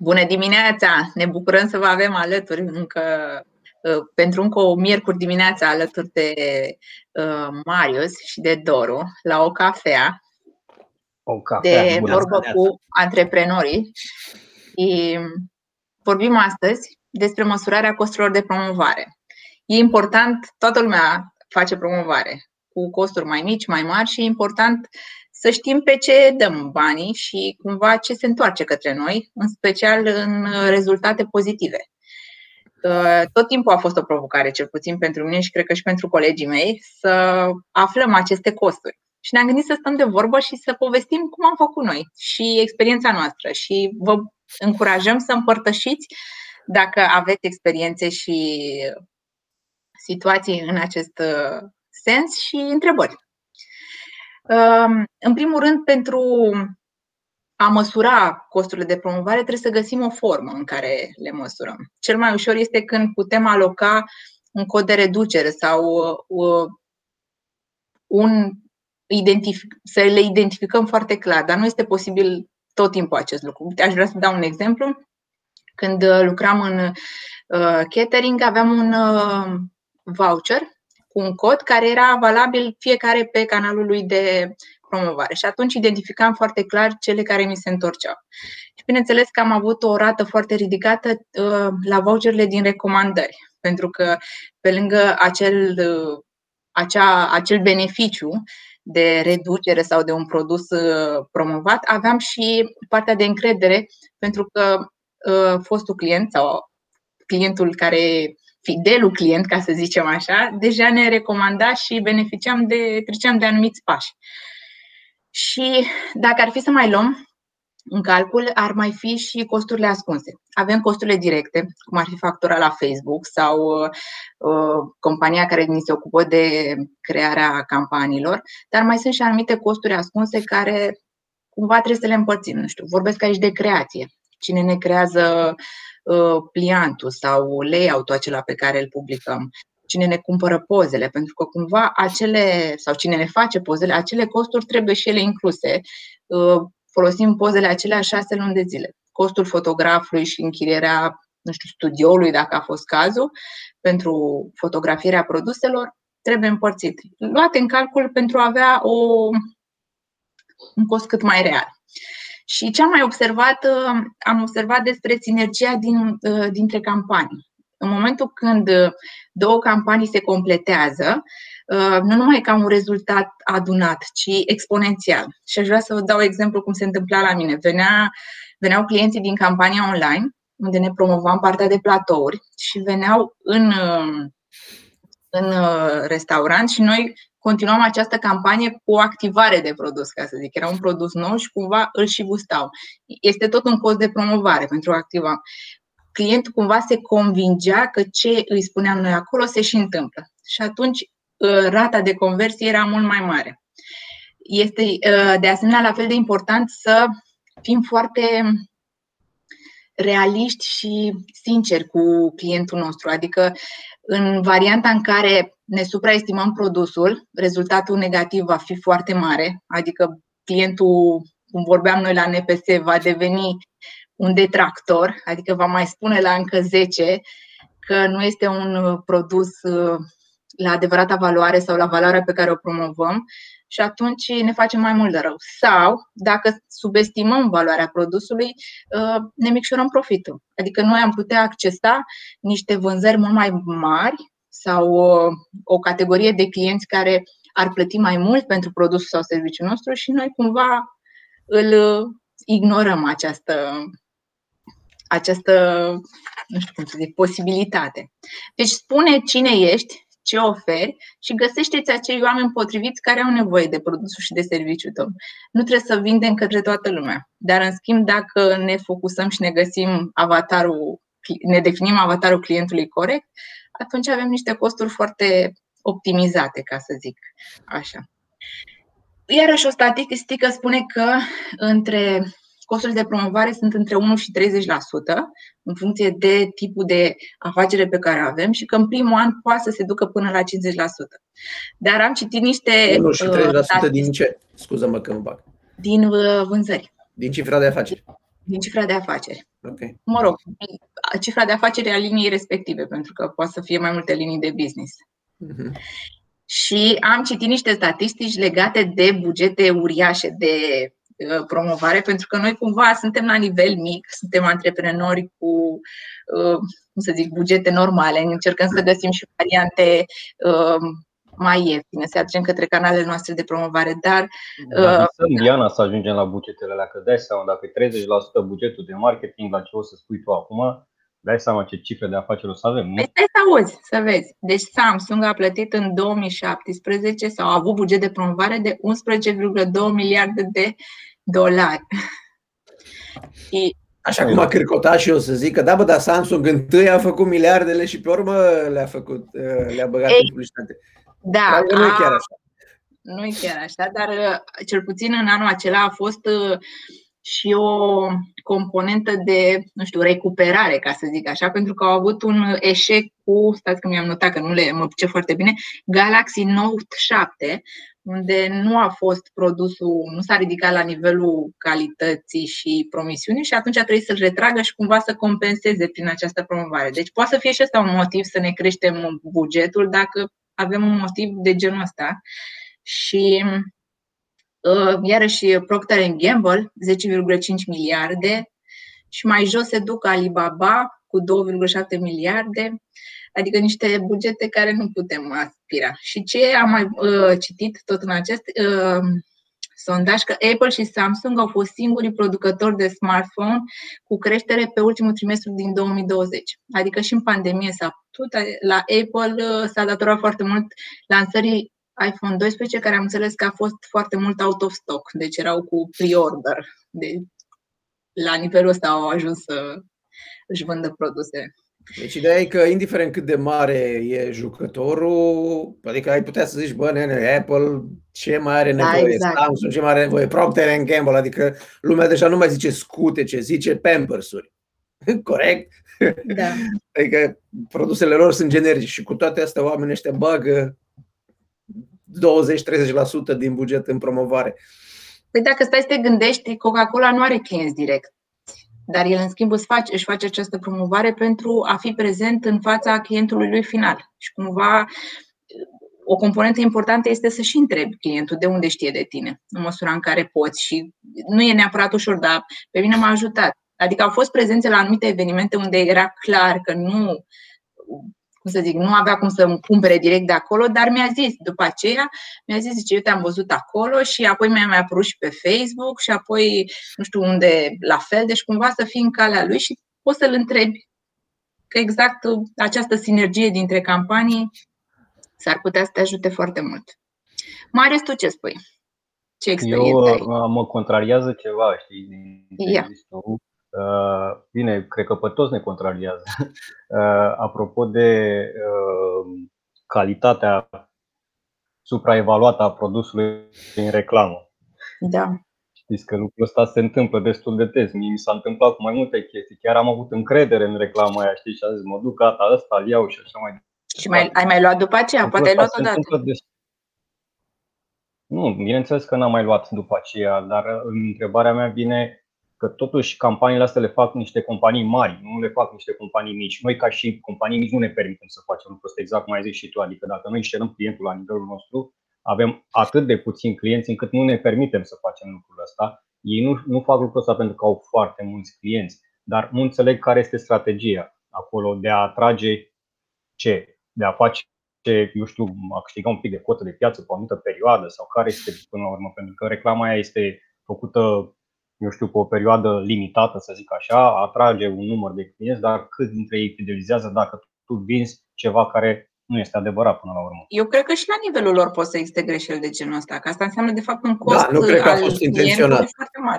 Bună dimineața! Ne bucurăm să vă avem alături încă uh, pentru încă o miercuri dimineața alături de uh, Marius și de Doru la o cafea, o cafea de vorbă cu antreprenorii. Și vorbim astăzi despre măsurarea costurilor de promovare. E important, toată lumea face promovare cu costuri mai mici, mai mari și e important să știm pe ce dăm banii și cumva ce se întoarce către noi, în special în rezultate pozitive. Tot timpul a fost o provocare, cel puțin pentru mine și cred că și pentru colegii mei, să aflăm aceste costuri. Și ne-am gândit să stăm de vorbă și să povestim cum am făcut noi și experiența noastră. Și vă încurajăm să împărtășiți dacă aveți experiențe și situații în acest sens și întrebări. În primul rând, pentru a măsura costurile de promovare, trebuie să găsim o formă în care le măsurăm. Cel mai ușor este când putem aloca un cod de reducere sau uh, un identific, să le identificăm foarte clar, dar nu este posibil tot timpul acest lucru. Aș vrea să dau un exemplu. Când uh, lucram în uh, catering, aveam un voucher cu un cod care era valabil fiecare pe canalul lui de promovare. Și atunci identificam foarte clar cele care mi se întorceau. Și bineînțeles că am avut o rată foarte ridicată uh, la voucherele din recomandări, pentru că pe lângă acel, uh, acea, acel beneficiu de reducere sau de un produs uh, promovat, aveam și partea de încredere, pentru că fostul client sau clientul care fidelul client, ca să zicem așa, deja ne recomanda și beneficiam de, treceam de anumiți pași. Și dacă ar fi să mai luăm în calcul, ar mai fi și costurile ascunse. Avem costurile directe, cum ar fi factura la Facebook sau uh, compania care ni se ocupă de crearea campaniilor, dar mai sunt și anumite costuri ascunse care cumva trebuie să le împărțim. Nu știu, vorbesc aici de creație. Cine ne creează Uh, pliantul sau layout-ul acela pe care îl publicăm, cine ne cumpără pozele, pentru că cumva acele, sau cine ne face pozele, acele costuri trebuie și ele incluse. Uh, folosim pozele acelea șase luni de zile. Costul fotografului și închirierea nu știu, studioului, dacă a fost cazul, pentru fotografierea produselor, trebuie împărțit. Luate în calcul pentru a avea o, un cost cât mai real. Și ce am mai observat, uh, am observat despre sinergia din, uh, dintre campanii. În momentul când uh, două campanii se completează, nu numai ca un rezultat adunat, ci exponențial. Și aș vrea să vă dau exemplu cum se întâmpla la mine. Venea, veneau clienții din campania online, unde ne promovam partea de platouri și veneau în, în restaurant și noi continuam această campanie cu o activare de produs, ca să zic. Era un produs nou și cumva îl și gustau. Este tot un cost de promovare pentru a activa. Clientul cumva se convingea că ce îi spuneam noi acolo se și întâmplă. Și atunci ă, rata de conversie era mult mai mare. Este ă, de asemenea la fel de important să fim foarte realiști și sinceri cu clientul nostru. Adică în varianta în care ne supraestimăm produsul, rezultatul negativ va fi foarte mare, adică clientul, cum vorbeam noi la NPS, va deveni un detractor, adică va mai spune la încă 10 că nu este un produs uh, la adevărata valoare sau la valoarea pe care o promovăm și atunci ne facem mai mult de rău. Sau, dacă subestimăm valoarea produsului, uh, ne micșorăm profitul. Adică noi am putea accesa niște vânzări mult mai mari sau o, o categorie de clienți care ar plăti mai mult pentru produsul sau serviciul nostru și noi cumva îl ignorăm această, această nu știu cum să zic, posibilitate. Deci spune cine ești, ce oferi și găsește-ți acei oameni potriviți care au nevoie de produsul și de serviciul tău. Nu trebuie să vindem către toată lumea. Dar, în schimb, dacă ne focusăm și ne găsim avatarul, ne definim avatarul clientului corect, atunci avem niște costuri foarte optimizate, ca să zic așa. Iarăși o statistică spune că între costurile de promovare sunt între 1 și 30% în funcție de tipul de afacere pe care avem și că în primul an poate să se ducă până la 50%. Dar am citit niște. 1 și 30% uh, din ce? Scuză-mă că mă bag. Din uh, vânzări. Din cifra de afaceri. Din cifra de afaceri. Okay. Mă rog, cifra de afaceri a liniei respective, pentru că poate să fie mai multe linii de business. Mhm. Și am citit niște statistici legate de bugete uriașe de uh, promovare, pentru că noi cumva suntem la nivel mic, suntem antreprenori cu, uh, cum să zic, bugete normale, încercăm să găsim și variante uh, mai ieftine, să aducem către canalele noastre de promovare, dar Dar visăm, Diana, să ajungem la bugetele alea, că dai seama, dacă e 30% bugetul de marketing, la ce o să spui tu acum, dai seama ce cifre de afaceri o să avem, nu? Păi stai să auzi, să vezi. Deci Samsung a plătit în 2017 sau a avut buget de promovare de 11,2 miliarde de dolari. Și Așa cum a cârcotat și eu să zic că da, bă, dar Samsung întâi a făcut miliardele și pe urmă le-a făcut, uh, le-a băgat Ei, în publicitate. da, Dar nu e a- chiar așa. Nu e chiar așa, dar uh, cel puțin în anul acela a fost uh, și o componentă de, nu știu, recuperare, ca să zic așa, pentru că au avut un eșec cu, stați că mi-am notat că nu le mă pice foarte bine, Galaxy Note 7, unde nu a fost produsul, nu s-a ridicat la nivelul calității și promisiunii și atunci a trebuit să-l retragă și cumva să compenseze prin această promovare. Deci poate să fie și ăsta un motiv să ne creștem bugetul dacă avem un motiv de genul ăsta. Și uh, iarăși Procter Gamble, 10,5 miliarde și mai jos se duc Alibaba cu 2,7 miliarde, adică niște bugete care nu putem aspira. Și ce am mai uh, citit tot în acest uh, sondaj, că Apple și Samsung au fost singurii producători de smartphone cu creștere pe ultimul trimestru din 2020. Adică și în pandemie s-a putut, la Apple uh, s-a datorat foarte mult lansării iPhone 12, care am înțeles că a fost foarte mult out of stock, deci erau cu pre-order. De, la nivelul ăsta au ajuns să își vândă produse. Deci ideea e că indiferent cât de mare e jucătorul, adică ai putea să zici, bă, nene, Apple ce mai are Da, nevoie, exact. Samsung ce mai are nevoie, Procter Gamble, adică lumea deja nu mai zice scute, ce zice Pampers-uri. Corect? Da. Adică produsele lor sunt generice și cu toate astea oamenii ăștia bagă 20-30% din buget în promovare. Păi dacă stai să te gândești, Coca-Cola nu are clienți direct. Dar el, în schimb, își face, își face această promovare pentru a fi prezent în fața clientului lui final. Și cumva o componentă importantă este să și întrebi clientul de unde știe de tine, în măsura în care poți. Și nu e neapărat ușor, dar pe mine m-a ajutat. Adică au fost prezențe la anumite evenimente unde era clar că nu, cum să zic, nu avea cum să îmi cumpere direct de acolo, dar mi-a zis după aceea, mi-a zis, zice, eu te-am văzut acolo și apoi mi-a mai apărut și pe Facebook și apoi nu știu unde la fel, deci cumva să fii în calea lui și poți să-l întrebi că exact această sinergie dintre campanii s-ar putea să te ajute foarte mult. Marius, tu ce spui? Ce Eu experiență ai? uh, mă contrariază ceva, știi, din ce Ia. ai zis tu. Uh, Bine, cred că pe toți ne contrariază. Uh, Apropo de uh, calitatea supraevaluată a produsului în reclamă. Da. Știți că lucrul ăsta se întâmplă destul de des. Mie mi s-a întâmplat cu mai multe chestii. Chiar am avut încredere în reclama aia, știi, și am zis, mă duc, gata, ăsta îl iau și așa mai departe. Și mai, ai mai luat după aceea? Lucrul Poate ai ăsta luat se odată. întâmplă des- Nu, bineînțeles că n-am mai luat după aceea, dar uh, întrebarea mea vine că totuși campaniile astea le fac niște companii mari, nu le fac niște companii mici. Noi ca și companii mici nu ne permitem să facem lucrul ăsta, exact cum ai zis și tu. Adică dacă noi șterăm clientul la nivelul nostru, avem atât de puțini clienți încât nu ne permitem să facem lucrul ăsta. Ei nu, nu fac lucrul ăsta pentru că au foarte mulți clienți, dar nu înțeleg care este strategia acolo de a atrage ce? De a face, eu știu, a câștiga un pic de cotă de piață pe o anumită perioadă sau care este până la urmă, pentru că reclama aia este făcută, eu știu, pe o perioadă limitată, să zic așa, atrage un număr de clienți, dar cât dintre ei fidelizează dacă tu vinzi ceva care nu este adevărat până la urmă. Eu cred că și la nivelul lor pot să existe greșeli de genul ăsta, că asta înseamnă de fapt un cost Da, nu cred că a al fost clientului intenționat. foarte mare.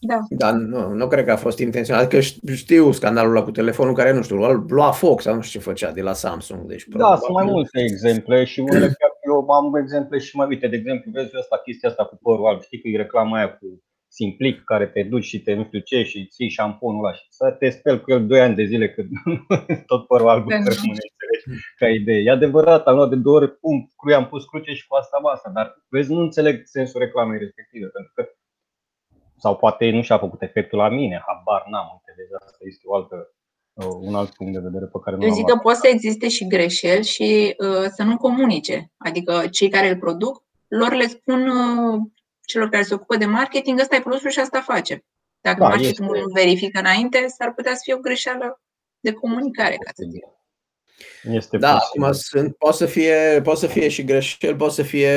Da. Dar nu, nu cred că a fost intenționat. Adică știu scandalul ăla cu telefonul care, nu știu, îl lua foc sau nu știu ce făcea de la Samsung. Deci, Da, sunt mai multe exemple și unele chiar eu am exemple și mai uite, de exemplu, vezi asta, chestia asta cu părul alb, știi că e reclama aia cu Simplic care te duci și te nu știu ce și ții șamponul ăla și să te speli cu el 2 ani de zile când tot părul alb Da, îți nu. rămâne, înțelegi, ca idee. E adevărat, am luat de două ori, pum, cruie, am pus cruce și cu asta basta, dar vezi, nu înțeleg sensul reclamei respective, pentru că sau poate nu și-a făcut efectul la mine, habar n-am, înțelegi, asta este o altă, un alt punct de vedere pe care nu Eu zic că poate să existe și greșeli și uh, să nu comunice. Adică cei care îl produc, lor le spun uh, celor care se ocupă de marketing, ăsta e produsul și asta face. Dacă da, marketingul nu verifică înainte, s-ar putea să fie o greșeală de comunicare, ca să zic. Este da, acum sunt, poate să fie, poate să fie și greșel, poate să fie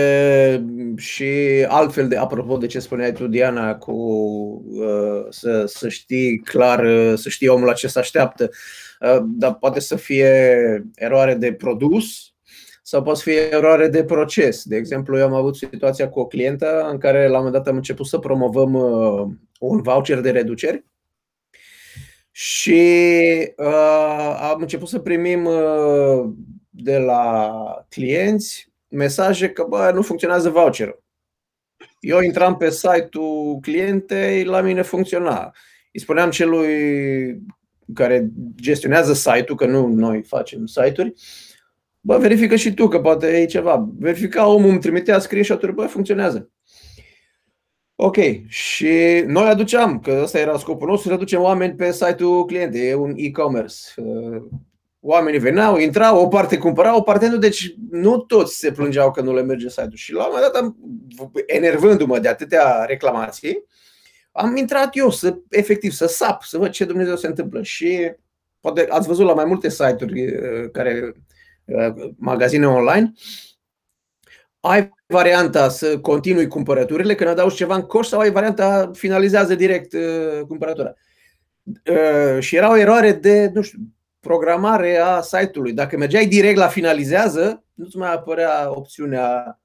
și altfel de, apropo de ce spuneai tu, Diana, cu uh, să, să știi clar, uh, să știi omul la ce se așteaptă, uh, dar poate să fie eroare de produs sau poate să fie eroare de proces. De exemplu, eu am avut situația cu o clientă în care la un moment dat am început să promovăm uh, un voucher de reduceri și uh, am început să primim uh, de la clienți mesaje că bă, nu funcționează voucherul. Eu intram pe site-ul clientei, la mine funcționa. Îi spuneam celui care gestionează site-ul, că nu noi facem site-uri, bă, verifică și tu, că poate e ceva. Verifica omul, îmi trimitea screenshot-uri, bă, funcționează. Ok, și noi aduceam, că ăsta era scopul nostru, să aducem oameni pe site-ul clientei, e un e-commerce. Uh, oamenii veneau, intrau, o parte cumpărau, o parte nu, deci nu toți se plângeau că nu le merge site-ul. Și la un moment dat, am, enervându-mă de atâtea reclamații, am intrat eu să, efectiv, să sap, să văd ce Dumnezeu se întâmplă. Și poate ați văzut la mai multe site-uri uh, care, uh, magazine online, ai varianta să continui cumpărăturile când adaugi ceva în coș sau ai varianta finalizează direct uh, cumpărătura. Uh, și era o eroare de, nu știu, programare a site-ului. Dacă mergeai direct la finalizează, nu-ți mai apărea opțiunea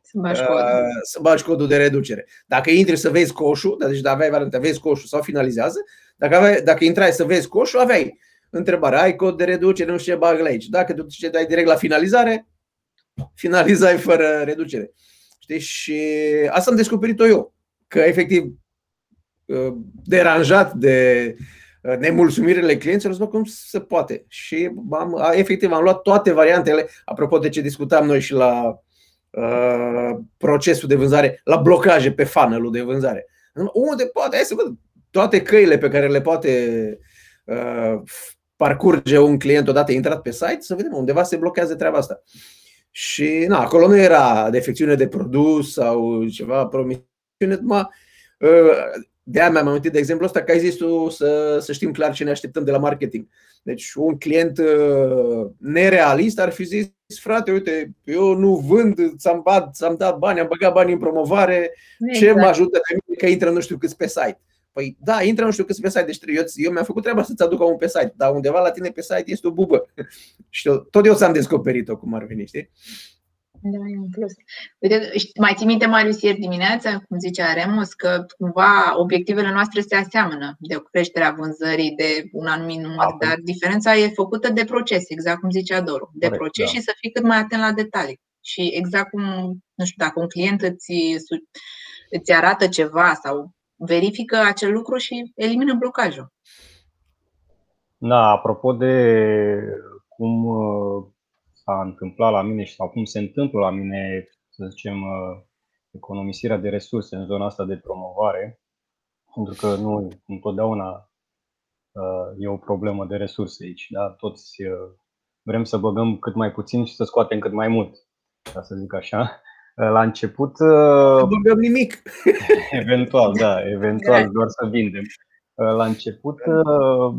să bagi, codul. Uh, să bagi codul de reducere. Dacă intri să vezi coșul, deci dacă aveai varianta, vezi coșul sau finalizează, dacă, aveai, dacă intrai să vezi coșul, aveai întrebarea, ai cod de reducere, nu știu ce bag aici. Dacă tu te dai direct la finalizare, finalizai fără reducere. Știi? Și asta am descoperit-o eu, că efectiv uh, deranjat de uh, nemulțumirile clienților, zic, cum se poate. Și am, efectiv am luat toate variantele, apropo de ce discutam noi și la uh, procesul de vânzare, la blocaje pe funnel de vânzare. Unde poate, hai să văd toate căile pe care le poate uh, parcurge un client odată intrat pe site, să vedem undeva se blochează treaba asta. Și na, acolo nu era defecțiune de produs sau ceva, promisiune, numai ă, de aia mi-am amintit de exemplu ăsta că ai zis tu să, să știm clar ce ne așteptăm de la marketing. Deci un client ă, nerealist ar fi zis, frate, uite, eu nu vând, ți-am, bat, ți-am dat bani, am băgat bani în promovare, exact. ce mă ajută pe mine că intră nu știu câți pe site. Păi da, intră nu știu câți pe site, deci eu, eu mi-am făcut treaba să-ți aduc un pe site, dar undeva la tine pe site este o bubă. și tot eu ți-am descoperit-o cum ar veni, știi? Da, e un plus. Uite, mai ții minte, Marius, ieri dimineața, cum zicea Remus, că cumva obiectivele noastre se aseamănă de o creștere a vânzării de un anumit număr, Apoi. dar diferența e făcută de proces, exact cum zicea Doru. De Corect, proces da. și să fii cât mai atent la detalii. Și exact cum, nu știu, dacă un client îți, îți arată ceva sau verifică acel lucru și elimină blocajul. Da, apropo de cum uh, s-a întâmplat la mine sau cum se întâmplă la mine, să zicem, uh, economisirea de resurse în zona asta de promovare, pentru că nu întotdeauna uh, e o problemă de resurse aici. Da? Toți vrem să băgăm cât mai puțin și să scoatem cât mai mult, ca să zic așa. La început. Nu băgăm nimic. Eventual, da, eventual, doar să vindem. La început,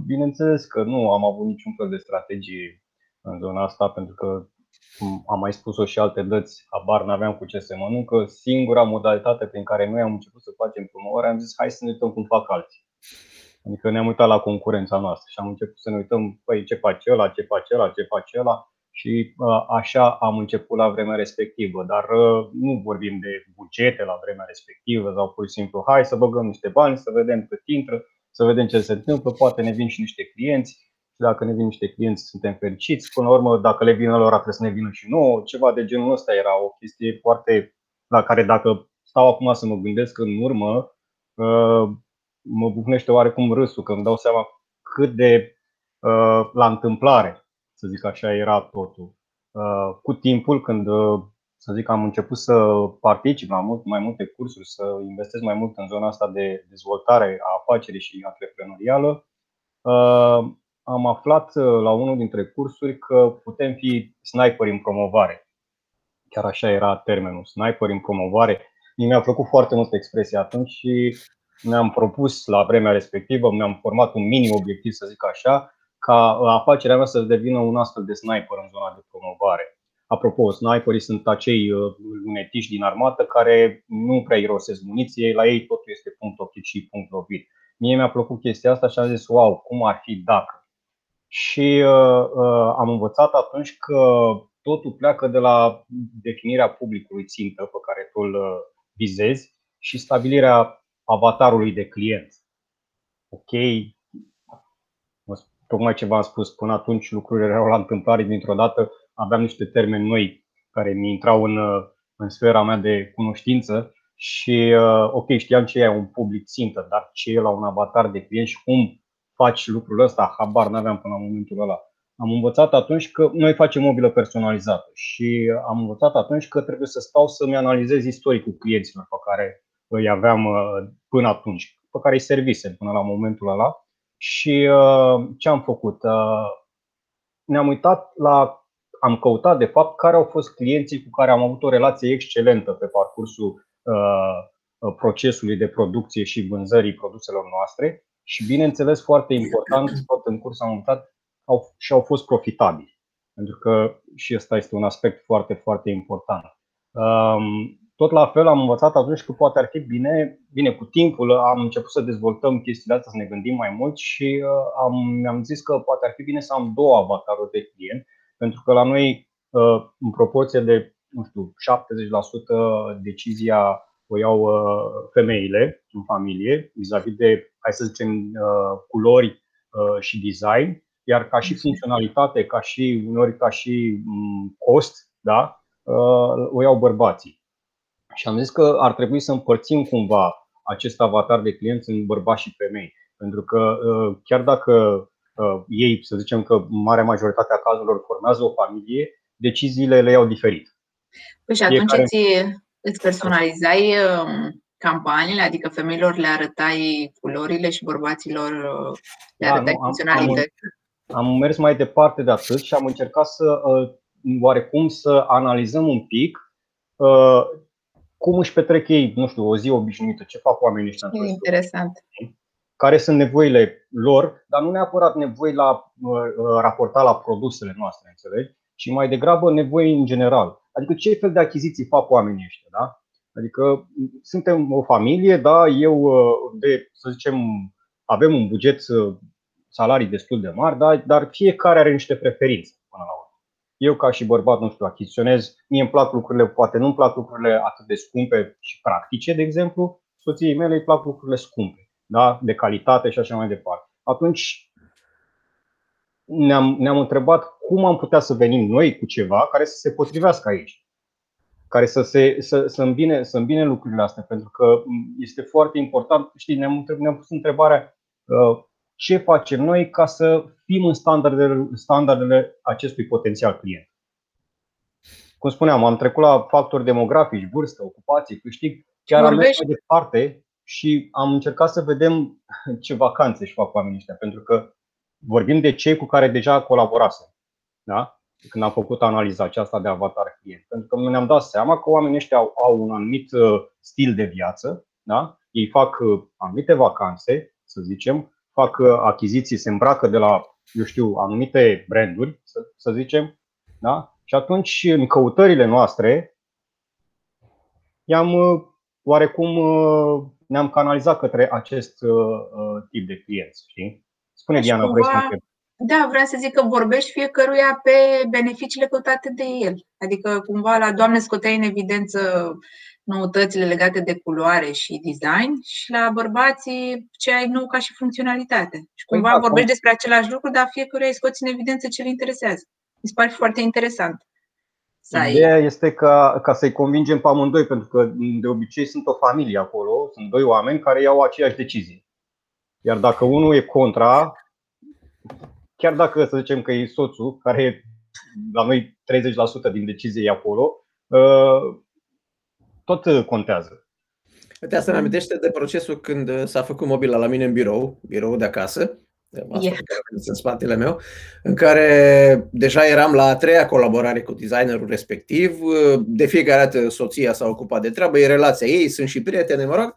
bineînțeles că nu am avut niciun fel de strategie în zona asta, pentru că am mai spus-o și alte dăți, abar n-aveam cu ce să mănâncă. Singura modalitate prin care noi am început să facem promovare, am zis hai să ne uităm cum fac alții. Adică ne-am uitat la concurența noastră și am început să ne uităm, păi ce face ăla, ce face ăla, ce face ăla și uh, așa am început la vremea respectivă, dar uh, nu vorbim de bugete la vremea respectivă sau pur și simplu hai să băgăm niște bani, să vedem cât intră, să vedem ce se întâmplă, poate ne vin și niște clienți și dacă ne vin niște clienți suntem fericiți. Până la urmă, dacă le vin lor, trebuie să ne vină și nouă, ceva de genul ăsta era o chestie foarte la care dacă stau acum să mă gândesc în urmă, uh, mă bucnește oarecum râsul, că îmi dau seama cât de la întâmplare să zic așa, era totul. Uh, cu timpul, când uh, să zic, am început să particip la mult, mai multe cursuri, să investesc mai mult în zona asta de dezvoltare a afacerii și antreprenorială. Am aflat la unul dintre cursuri că putem fi sniperi în promovare. Chiar așa era termenul, sniperi în promovare. Mi-a plăcut foarte mult expresia atunci și mi-am propus la vremea respectivă, mi-am format un mini obiectiv, să zic așa, ca afacerea mea să devină un astfel de sniper în zona de promovare. Apropo, sniperii sunt acei uh, lunetiști din armată care nu prea irosesc muniție, la ei totul este punct oprit și punct lovit. Mie mi-a plăcut chestia asta și am zis, wow, cum ar fi dacă? Și uh, uh, am învățat atunci că totul pleacă de la definirea publicului țintă pe care tu îl uh, vizezi și stabilirea avatarului de client. Ok, tocmai ce v-am spus, până atunci lucrurile erau la întâmplare dintr-o dată, aveam niște termeni noi care mi intrau în, în sfera mea de cunoștință și uh, ok, știam ce e un public țintă, dar ce e la un avatar de client și cum faci lucrul ăsta, habar n-aveam până la momentul ăla. Am învățat atunci că noi facem mobilă personalizată și am învățat atunci că trebuie să stau să-mi analizez istoricul clienților pe care îi aveam uh, până atunci, pe care îi servisem până la momentul ăla. Și uh, ce am făcut? Ne-am uitat la am căutat de fapt care au fost clienții cu care am avut o relație excelentă pe parcursul uh, procesului de producție și vânzării produselor noastre și bineînțeles foarte important, tot în curs am uitat, au, și au fost profitabili. Pentru că și ăsta este un aspect foarte, foarte important. Um, tot la fel am învățat atunci că poate ar fi bine, bine cu timpul am început să dezvoltăm chestiile astea, să ne gândim mai mult și uh, am, mi-am zis că poate ar fi bine să am două avataruri de client pentru că la noi, uh, în proporție de nu știu, 70% decizia o iau uh, femeile în familie, vis-a-vis de, hai să zicem, uh, culori și design, iar ca și funcționalitate, ca și uneori ca și mm, cost, da, o iau bărbații. Și am zis că ar trebui să împărțim cumva acest avatar de clienți în bărbați și femei. Pentru că chiar dacă uh, ei, să zicem că marea majoritate a cazurilor formează o familie, deciziile le iau diferit. Păi și atunci Fiecare... îți, îți personalizai um, campaniile, adică femeilor le arătai culorile și bărbaților uh, le da, arătai nu, funcționalități? Am, am mers mai departe de atât și am încercat să uh, oarecum să analizăm un pic uh, cum își petrec ei, nu știu, o zi obișnuită, ce fac oamenii ăștia. Interesant care sunt nevoile lor, dar nu neapărat nevoi la uh, uh, raporta la produsele noastre, înțelegi? ci mai degrabă nevoi în general. Adică ce fel de achiziții fac oamenii ăștia, da? Adică suntem o familie, da, eu uh, de, să zicem, avem un buget salarii destul de mari, da, dar fiecare are niște preferințe până la urmă. Eu ca și bărbat, nu știu, achiziționez, mie îmi plac lucrurile, poate nu îmi plac lucrurile atât de scumpe și practice, de exemplu, soției mele îi plac lucrurile scumpe da? de calitate și așa mai departe. Atunci ne-am, ne-am întrebat cum am putea să venim noi cu ceva care să se potrivească aici, care să, se, să, să, îmbine, să îmbine lucrurile astea, pentru că este foarte important. Știi, ne-am, ne-am pus întrebarea uh, ce facem noi ca să fim în standardele, standardele acestui potențial client. Cum spuneam, am trecut la factori demografici, vârstă, ocupație, câștig. Chiar am mers mai departe și am încercat să vedem ce vacanțe își fac oamenii ăștia, pentru că vorbim de cei cu care deja colaborasem. Da? Când am făcut analiza aceasta de avatar client. Pentru că ne-am dat seama că oamenii ăștia au, au un anumit uh, stil de viață, da? ei fac uh, anumite vacanțe, să zicem, fac uh, achiziții, se îmbracă de la, eu știu, anumite branduri, să, să zicem, da? și atunci în căutările noastre i-am oarecum ne-am canalizat către acest uh, uh, tip de clienți. Știi? Spune, Diana, vrei să întreb. Da, vreau să zic că vorbești fiecăruia pe beneficiile căutate de el. Adică, cumva, la doamne scoteai în evidență noutățile legate de culoare și design și la bărbații ce ai nou ca și funcționalitate. Și păi cumva păi, vorbești despre același lucru, dar fiecare îi scoți în evidență ce îl interesează. Mi se pare foarte interesant. Ideea este ca, ca să-i convingem pe amândoi, pentru că de obicei sunt o familie acolo, sunt doi oameni care iau aceeași decizie. Iar dacă unul e contra, chiar dacă să zicem că e soțul, care la noi 30% din decizie e acolo, tot contează. Uite, asta ne amintește de procesul când s-a făcut mobila la mine în birou, birou de acasă, yeah. în spatele meu, în care deja eram la a treia colaborare cu designerul respectiv. De fiecare dată soția s-a ocupat de treabă, e relația ei, sunt și prietene, mă rog.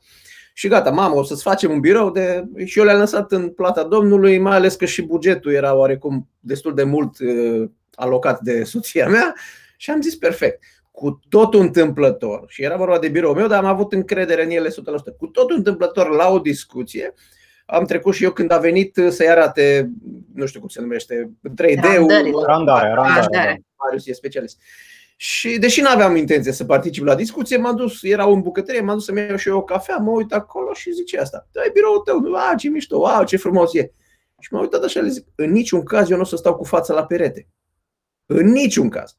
Și gata, mamă, o să-ți facem un birou de... Și eu le-am lăsat în plata domnului, mai ales că și bugetul era oarecum destul de mult uh, alocat de soția mea și am zis perfect. Cu totul întâmplător, și era vorba de birou meu, dar am avut încredere în ele 100%. Cu totul întâmplător la o discuție, am trecut și eu când a venit să-i arate, nu știu cum se numește, 3D-ul. Randare, randare. Marius e specialist. Și deși nu aveam intenție să particip la discuție, m-am dus, era în bucătărie, m-am dus să-mi iau și eu o cafea, mă uit acolo și zice asta. Da, e biroul tău, a, ce mișto, a, ce frumos e. Și m-am uitat așa, le zic, în niciun caz eu nu o să stau cu fața la perete. În niciun caz.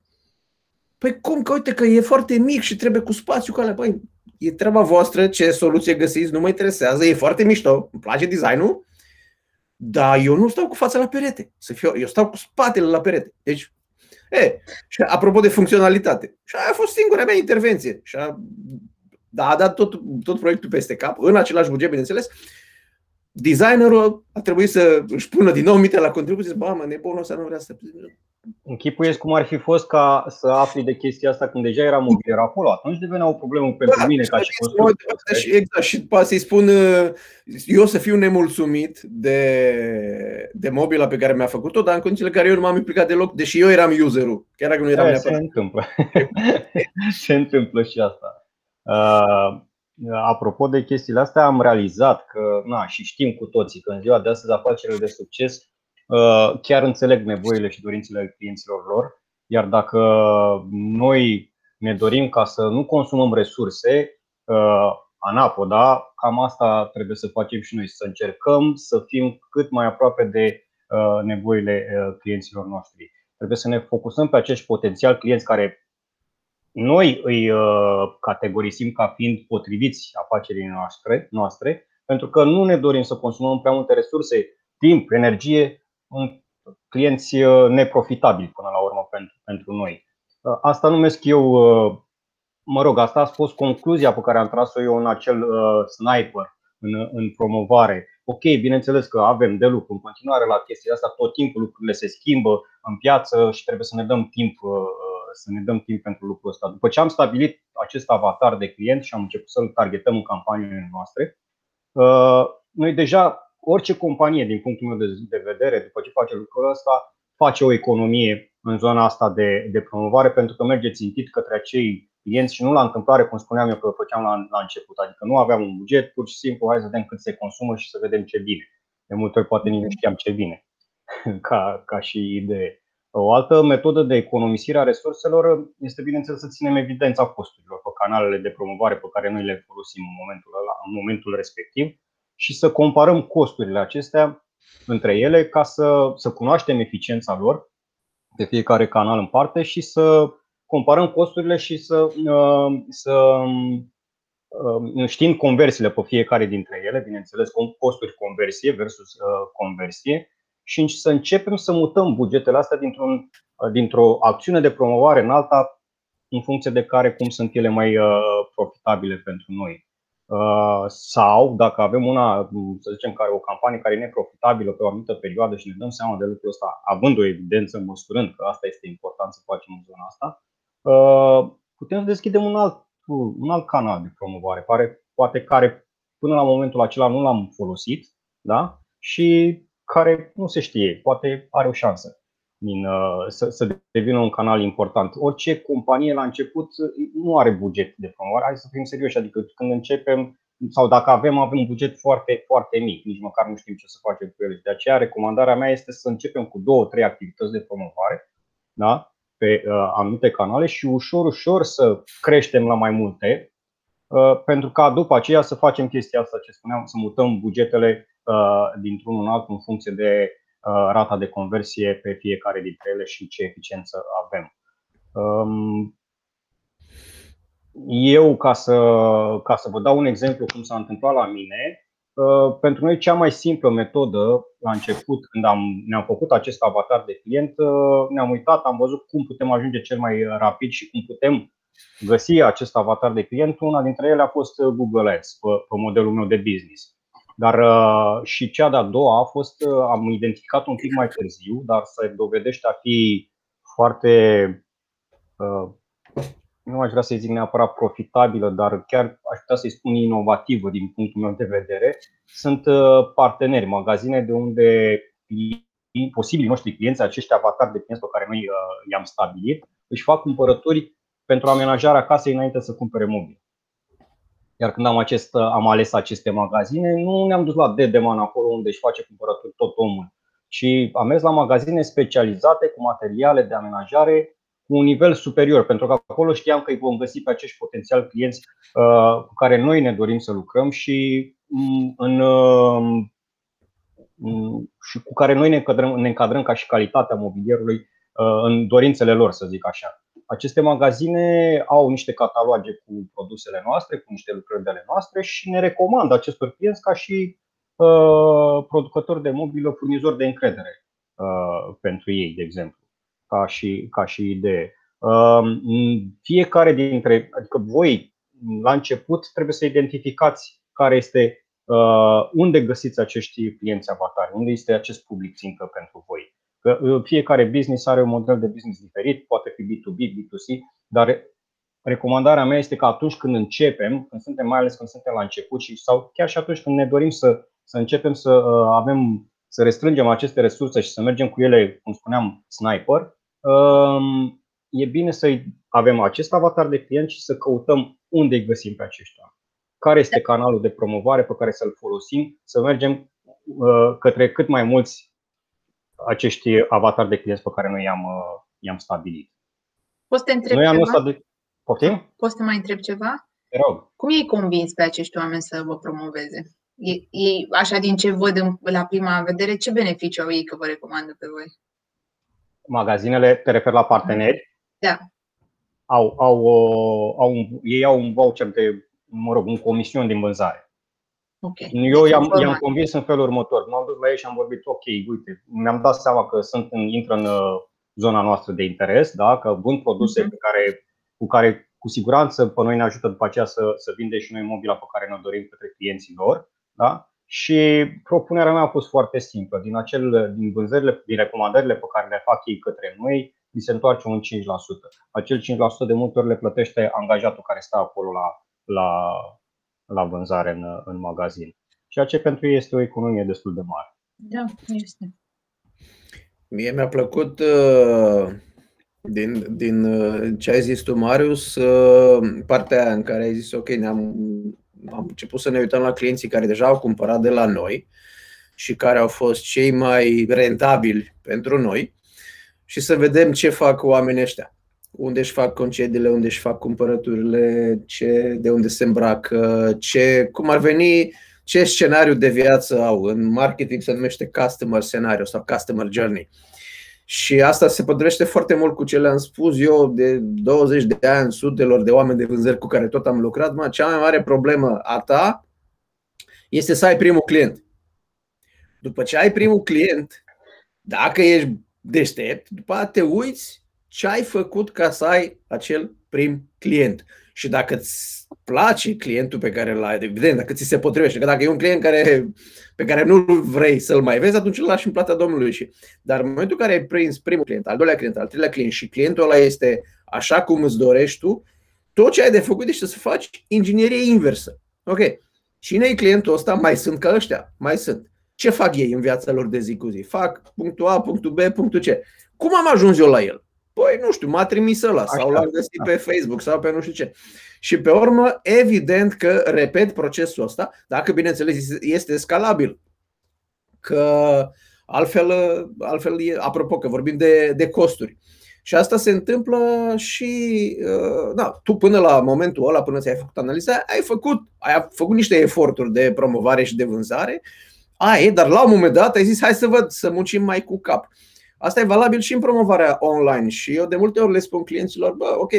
Păi cum că uite că e foarte mic și trebuie cu spațiu ca Păi e treaba voastră ce soluție găsiți, nu mă interesează, e foarte mișto, îmi place designul, dar eu nu stau cu fața la perete. Să fiu, eu stau cu spatele la perete. Deci, e, și apropo de funcționalitate, și aia a fost singura mea intervenție. Și a, da, a dat tot, tot proiectul peste cap, în același buget, bineînțeles, designerul a trebuit să își pună din nou minte la contribuție, bă, mă, nebunul ăsta nu vrea să... Închipuiesc cum ar fi fost ca să afli de chestia asta când deja era mobilier acolo. Atunci devenea o problemă pentru da, mine ca și constructor. Și, exact, și poate să-i spun eu să fiu nemulțumit de, de mobila pe care mi-a făcut-o, dar în condițiile în care eu nu m-am implicat deloc, deși eu eram userul, chiar dacă nu eram neapărat. Se întâmplă. se întâmplă și asta. Uh, apropo de chestiile astea, am realizat că, na, și știm cu toții că în ziua de astăzi afacerile de succes uh, chiar înțeleg nevoile și dorințele clienților lor, iar dacă noi ne dorim ca să nu consumăm resurse, uh, anapoda, cam asta trebuie să facem și noi, să încercăm să fim cât mai aproape de uh, nevoile clienților noștri. Trebuie să ne focusăm pe acești potențial clienți care noi îi uh, categorisim ca fiind potriviți afacerii noastre, noastre, pentru că nu ne dorim să consumăm prea multe resurse, timp, energie în clienți uh, neprofitabili până la urmă pentru, pentru noi. Uh, asta numesc eu, mă rog, asta a fost concluzia pe care am tras-o eu în acel sniper, în, în promovare. Ok, bineînțeles că avem de lucru în continuare la chestia asta, tot timpul lucrurile se schimbă în piață și trebuie să ne dăm timp să ne dăm timp pentru lucrul ăsta. După ce am stabilit acest avatar de client și am început să-l targetăm în campaniile noastre, uh, noi deja, orice companie, din punctul meu de vedere, după ce face lucrul ăsta, face o economie în zona asta de, de promovare pentru că merge țintit către acei clienți și nu la întâmplare, cum spuneam eu că făceam la, la început. Adică nu aveam un buget, pur și simplu, hai să vedem cât se consumă și să vedem ce vine. De multe ori poate nici nu știam ce vine ca, ca și idee. O altă metodă de economisire a resurselor este, bineînțeles, să ținem evidența costurilor pe canalele de promovare pe care noi le folosim în momentul, ăla, în momentul respectiv și să comparăm costurile acestea între ele ca să, să cunoaștem eficiența lor pe fiecare canal în parte și să comparăm costurile și să, uh, să uh, știm conversiile pe fiecare dintre ele, bineînțeles, costuri conversie versus uh, conversie și să începem să mutăm bugetele astea dintr-un, dintr-o acțiune de promovare în alta în funcție de care cum sunt ele mai uh, profitabile pentru noi. Uh, sau dacă avem una, să zicem, care o campanie care e neprofitabilă pe o anumită perioadă și ne dăm seama de lucrul ăsta, având o evidență, măsurând că asta este important să facem în zona asta, uh, putem să deschidem un alt, un alt canal de promovare, care, poate care până la momentul acela nu l-am folosit da? și care nu se știe, poate are o șansă din, uh, să, să devină un canal important. Orice companie la început nu are buget de promovare, hai să fim serioși, adică când începem sau dacă avem, avem un buget foarte, foarte mic, nici măcar nu știm ce să facem cu el. De aceea, recomandarea mea este să începem cu două, trei activități de promovare da? pe uh, anumite canale și ușor, ușor să creștem la mai multe, uh, pentru ca după aceea să facem chestia asta, ce spuneam, să mutăm bugetele Uh, dintr-unul în altul în funcție de uh, rata de conversie pe fiecare dintre ele și ce eficiență avem. Um, eu, ca să, ca să vă dau un exemplu cum s-a întâmplat la mine, uh, pentru noi cea mai simplă metodă la început, când am, ne-am făcut acest avatar de client, ne-am uitat, am văzut cum putem ajunge cel mai rapid și cum putem găsi acest avatar de client, una dintre ele a fost Google Ads pe, pe modelul meu de business. Dar și cea de-a doua a fost, am identificat un pic mai târziu, dar se dovedește a fi foarte nu aș vrea să-i zic neapărat profitabilă, dar chiar aș putea să-i spun inovativă din punctul meu de vedere, sunt uh, parteneri, magazine de unde posibilii noștri clienți, acești avatari de clienți pe care noi uh, i-am stabilit, își fac cumpărături pentru amenajarea casei înainte să cumpere mobil. Iar când am, acest, uh, am ales aceste magazine, nu ne-am dus la Dedeman acolo unde își face cumpărături tot omul, ci am mers la magazine specializate cu materiale de amenajare cu un nivel superior, pentru că acolo știam că îi vom găsi pe acești potențial clienți uh, cu care noi ne dorim să lucrăm și, mm, în, uh, mm, și cu care noi ne încadrăm, ne încadrăm ca și calitatea mobilierului uh, în dorințele lor, să zic așa. Aceste magazine au niște cataloge cu produsele noastre, cu niște lucrări de ale noastre și ne recomandă acestor clienți ca și uh, producători de mobilă, furnizori de încredere uh, pentru ei, de exemplu ca și, ca și idee. Um, fiecare dintre, adică voi, la început, trebuie să identificați care este, uh, unde găsiți acești clienți avatari, unde este acest public țintă pentru voi. Că uh, fiecare business are un model de business diferit, poate fi B2B, B2C, dar recomandarea mea este că atunci când începem, când suntem, mai ales când suntem la început și sau chiar și atunci când ne dorim să, să începem să uh, avem să restrângem aceste resurse și să mergem cu ele, cum spuneam, sniper, e bine să avem acest avatar de client și să căutăm unde îi găsim pe aceștia. Care este canalul de promovare pe care să-l folosim, să mergem uh, către cât mai mulți acești avatar de clienți pe care noi i-am, uh, i-am stabilit. Poți să te întreb noi ceva? De... Poftim? Poți să mai întreb ceva? Te rog. Cum ei convins pe acești oameni să vă promoveze? Ei, așa din ce văd la prima vedere, ce beneficiu au ei că vă recomandă pe voi? magazinele, te refer la parteneri? Da. Au, au, au un, ei au un voucher de, mă rog, un comision din vânzare. Okay. Eu deci i-am, i-am convins în felul următor. M-am dus la ei și am vorbit, ok, uite, mi-am dat seama că sunt în, intră în uh, zona noastră de interes, da? că vând produse uh-huh. pe care, cu care cu siguranță pe noi ne ajută după aceea să, să vindem și noi mobila pe care ne dorim către clienții lor. Da? Și propunerea mea a fost foarte simplă. Din, acel, din vânzările, din recomandările pe care le fac ei către noi, mi se întoarce un 5%. Acel 5% de multe ori le plătește angajatul care stă acolo la, la, la vânzare în, în magazin. Ceea ce pentru ei este o economie destul de mare. Da, este. Mie mi-a plăcut uh, din, din uh, ce ai zis tu, Marius, uh, partea în care ai zis, ok, ne-am am început să ne uităm la clienții care deja au cumpărat de la noi și care au fost cei mai rentabili pentru noi și să vedem ce fac oamenii ăștia. Unde își fac concediile, unde își fac cumpărăturile, ce, de unde se îmbracă, ce, cum ar veni, ce scenariu de viață au. În marketing se numește customer scenario sau customer journey. Și asta se potrivește foarte mult cu ce le-am spus eu de 20 de ani, sutelor de oameni de vânzări cu care tot am lucrat. Mă, cea mai mare problemă a ta este să ai primul client. După ce ai primul client, dacă ești deștept, după aceea te uiți ce ai făcut ca să ai acel prim client. Și dacă îți place clientul pe care l-ai, evident, dacă ți se potrivește, că dacă e un client care, pe care nu vrei să-l mai vezi, atunci îl lași în plata Domnului. Și, dar în momentul în care ai prins primul client, al doilea client, al treilea client și clientul ăla este așa cum îți dorești tu, tot ce ai de făcut este să faci inginerie inversă. Ok. Cine e clientul ăsta? Mai sunt ca ăștia? Mai sunt. Ce fac ei în viața lor de zi cu zi? Fac punctul A, punctul B, punctul C. Cum am ajuns eu la el? Păi nu știu, m-a trimis ăla sau l-am găsit pe Facebook sau pe nu știu ce. Și pe urmă, evident că repet procesul ăsta, dacă bineînțeles este scalabil. Că altfel, altfel apropo că vorbim de, de costuri. Și asta se întâmplă și, uh, da, tu până la momentul ăla, până ți-ai făcut analiza, ai făcut, ai făcut niște eforturi de promovare și de vânzare, ai, dar la un moment dat ai zis, hai să văd, să muncim mai cu cap. Asta e valabil și în promovarea online și eu de multe ori le spun clienților, bă, ok,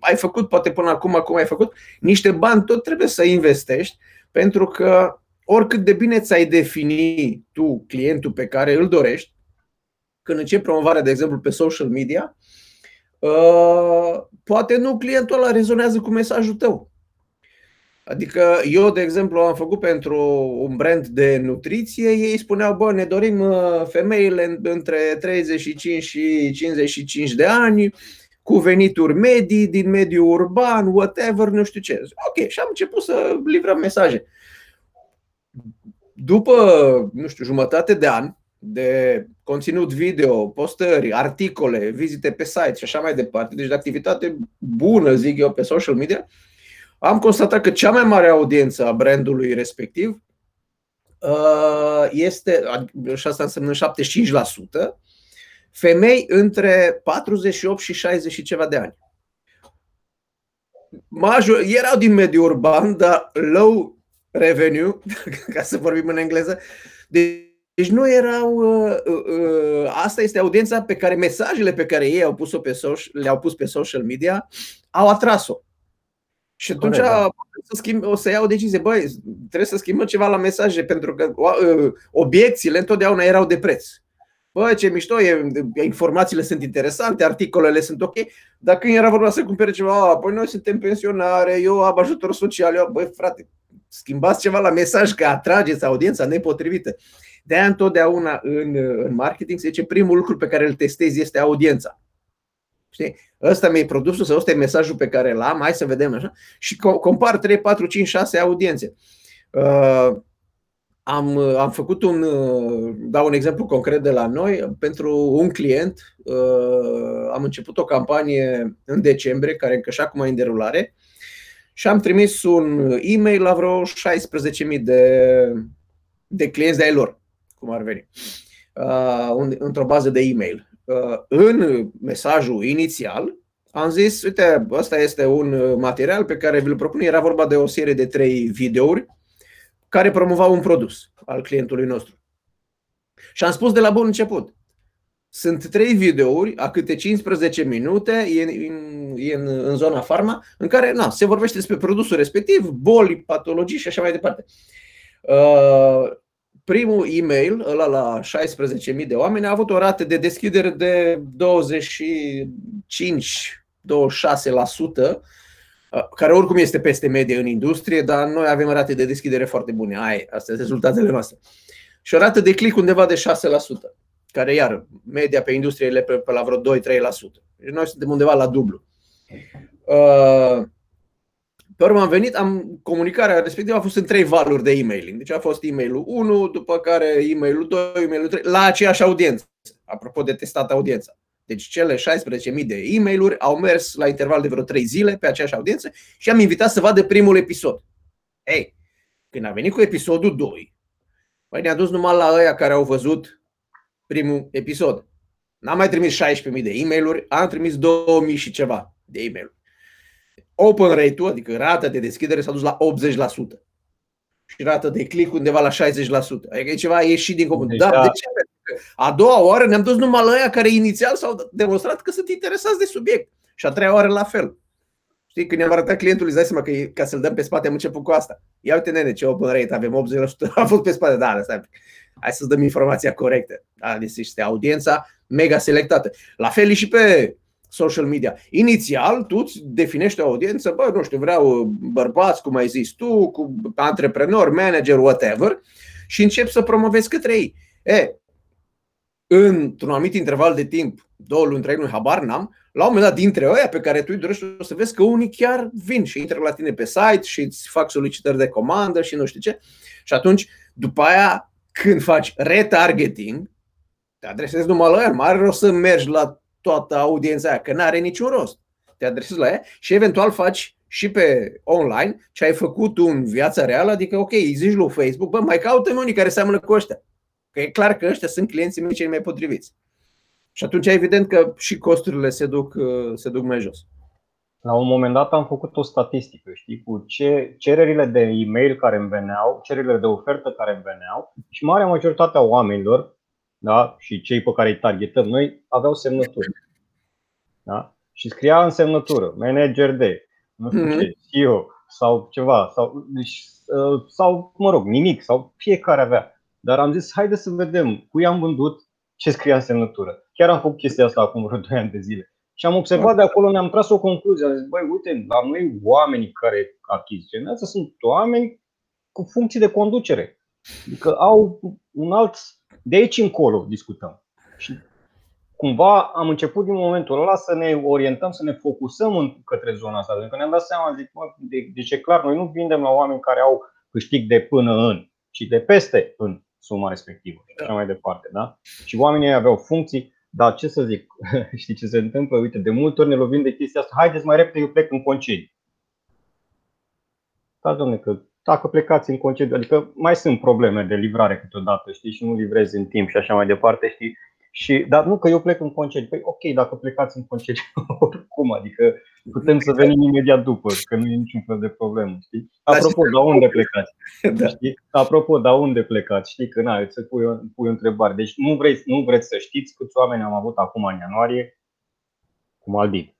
ai făcut, poate până acum, acum ai făcut, niște bani tot trebuie să investești pentru că oricât de bine ți-ai defini tu clientul pe care îl dorești, când începi promovarea, de exemplu, pe social media, uh, poate nu clientul ăla rezonează cu mesajul tău. Adică eu, de exemplu, am făcut pentru un brand de nutriție, ei spuneau, bă, ne dorim uh, femeile între 35 și 55 de ani, cu venituri medii, din mediul urban, whatever, nu știu ce. Ok, și am început să livrăm mesaje. După, nu știu, jumătate de an de conținut video, postări, articole, vizite pe site și așa mai departe, deci de activitate bună, zic eu, pe social media, am constatat că cea mai mare audiență a brandului respectiv uh, este, și asta înseamnă 75%, femei între 48 și 60 și ceva de ani. Major, erau din mediul urban, dar low revenue, ca să vorbim în engleză. Deci nu erau. Uh, uh, asta este audiența pe care mesajele pe care ei au pus-o pe social, le-au pus pe social media au atras-o. Și atunci da. să schimb, o să iau o decizie. Băi, trebuie să schimbăm ceva la mesaje, pentru că uh, obiecțiile întotdeauna erau de preț. Băi, ce mișto e, informațiile sunt interesante, articolele sunt ok, dar când era vorba să cumpere ceva, păi noi suntem pensionare, eu am ajutor social, eu, băi frate, schimbați ceva la mesaj că atrageți audiența nepotrivită. De aia întotdeauna în, în marketing se zice primul lucru pe care îl testezi este audiența. Știi? Ăsta mi-e produsul sau ăsta e mesajul pe care l am, hai să vedem așa. Și compar 3, 4, 5, 6 audiențe. Uh, am, am făcut un, uh, dau un exemplu concret de la noi, pentru un client uh, am început o campanie în decembrie, care încă și acum e în derulare, și am trimis un e-mail la vreo 16.000 de, de clienți de-ai lor, cum ar veni, într-o bază de e-mail. Uh, în mesajul inițial am zis, uite, ăsta este un material pe care vi-l propun. Era vorba de o serie de trei videouri care promovau un produs al clientului nostru. Și am spus de la bun început, sunt trei videouri a câte 15 minute în, în, în zona farma în care na, se vorbește despre produsul respectiv, boli, patologii și așa mai departe. Uh, primul e-mail, ăla la 16.000 de oameni, a avut o rată de deschidere de 25 26%, care oricum este peste medie în industrie, dar noi avem rate de deschidere foarte bune. Ai, astea sunt rezultatele noastre. Și o rată de click undeva de 6%, care iar media pe industrie e pe, pe la vreo 2-3%. Deci noi suntem undeva la dublu. Uh, pe urmă am venit, am, comunicarea respectivă a fost în trei valuri de e-mailing. Deci a fost e-mailul 1, după care e-mailul 2, e-mailul 3, la aceeași audiență. Apropo de testat audiența. Deci cele 16.000 de e mail au mers la interval de vreo 3 zile pe aceeași audiență și am invitat să vadă primul episod. Ei, când a venit cu episodul 2, păi ne-a dus numai la ăia care au văzut primul episod. N-am mai trimis 16.000 de e mail am trimis 2.000 și ceva de e mail Open rate-ul, adică rata de deschidere s-a dus la 80% și rata de click undeva la 60%. Adică e ceva ieșit din comun. Deci, da, de ce? A doua oară ne-am dus numai la aia care inițial s-au demonstrat că sunt interesați de subiect. Și a treia oară la fel. Știi, când ne-am arătat clientului, îți dai seama că ca să-l dăm pe spate am început cu asta. Ia uite, nene, ce open rate avem, 80%, a fost pe spate, da, stai. Hai să-ți dăm informația corectă. Da, deci este audiența mega selectată. La fel și pe social media. Inițial, tu îți definești o audiență, bă, nu știu, vreau bărbați, cum ai zis tu, cu antreprenor, manager, whatever, și începi să promovezi către ei. E, într-un anumit interval de timp, două luni, trei luni, habar n-am, la un moment dat, dintre ăia pe care tu îi dorești, o să vezi că unii chiar vin și intră la tine pe site și îți fac solicitări de comandă și nu știu ce. Și atunci, după aia, când faci retargeting, te adresezi numai la el, mai are rost să mergi la toată audiența aia, că nu are niciun rost. Te adresezi la ea și eventual faci și pe online ce ai făcut în viața reală, adică ok, îi zici lui Facebook, bă, mai caută unii care seamănă cu ăștia. Că e clar că ăștia sunt clienții mei cei mai potriviți. Și atunci evident că și costurile se duc, se duc mai jos. La un moment dat am făcut o statistică, știi, cu ce cererile de e-mail care îmi veneau, cererile de ofertă care îmi veneau și marea majoritatea oamenilor da? și cei pe care îi targetăm noi aveau semnături. Da? Și scria în semnătură, manager de, nu știu ce, mhm. CEO sau ceva, sau, deci, uh, sau mă rog, nimic, sau fiecare avea. Dar am zis, haide să vedem cui am vândut ce scria în semnătură. Chiar am făcut chestia asta acum vreo 2 ani de zile. Și am observat de acolo, ne-am tras o concluzie. Am zis, băi, uite, la noi oamenii care achiziționează sunt oameni cu funcții de conducere. Adică au un alt. De aici încolo discutăm. Și cumva am început din momentul ăla să ne orientăm, să ne focusăm în, către zona asta. Pentru că ne-am dat seama, zic, mă, de, deci e clar, noi nu vindem la oameni care au câștig de până în, ci de peste în suma respectivă și așa mai departe. Da? Și oamenii aveau funcții, dar ce să zic, știi ce se întâmplă? Uite, de multe ori ne lovim de chestia asta, haideți mai repede, eu plec în concediu. Da, domne, că dacă plecați în concediu, adică mai sunt probleme de livrare câteodată, știi, și nu livrezi în timp și așa mai departe, știi, și, dar nu că eu plec în concediu. Păi ok, dacă plecați în concediu, oricum, adică putem să venim imediat după, că nu e niciun fel de problemă. Știi? Apropo, dar unde plecați? Da. Știi? Apropo, dar unde plecați? Știi că na, să pui, pui o întrebare. Deci nu, vreți, nu vreți să știți câți oameni am avut acum în ianuarie cu Maldive.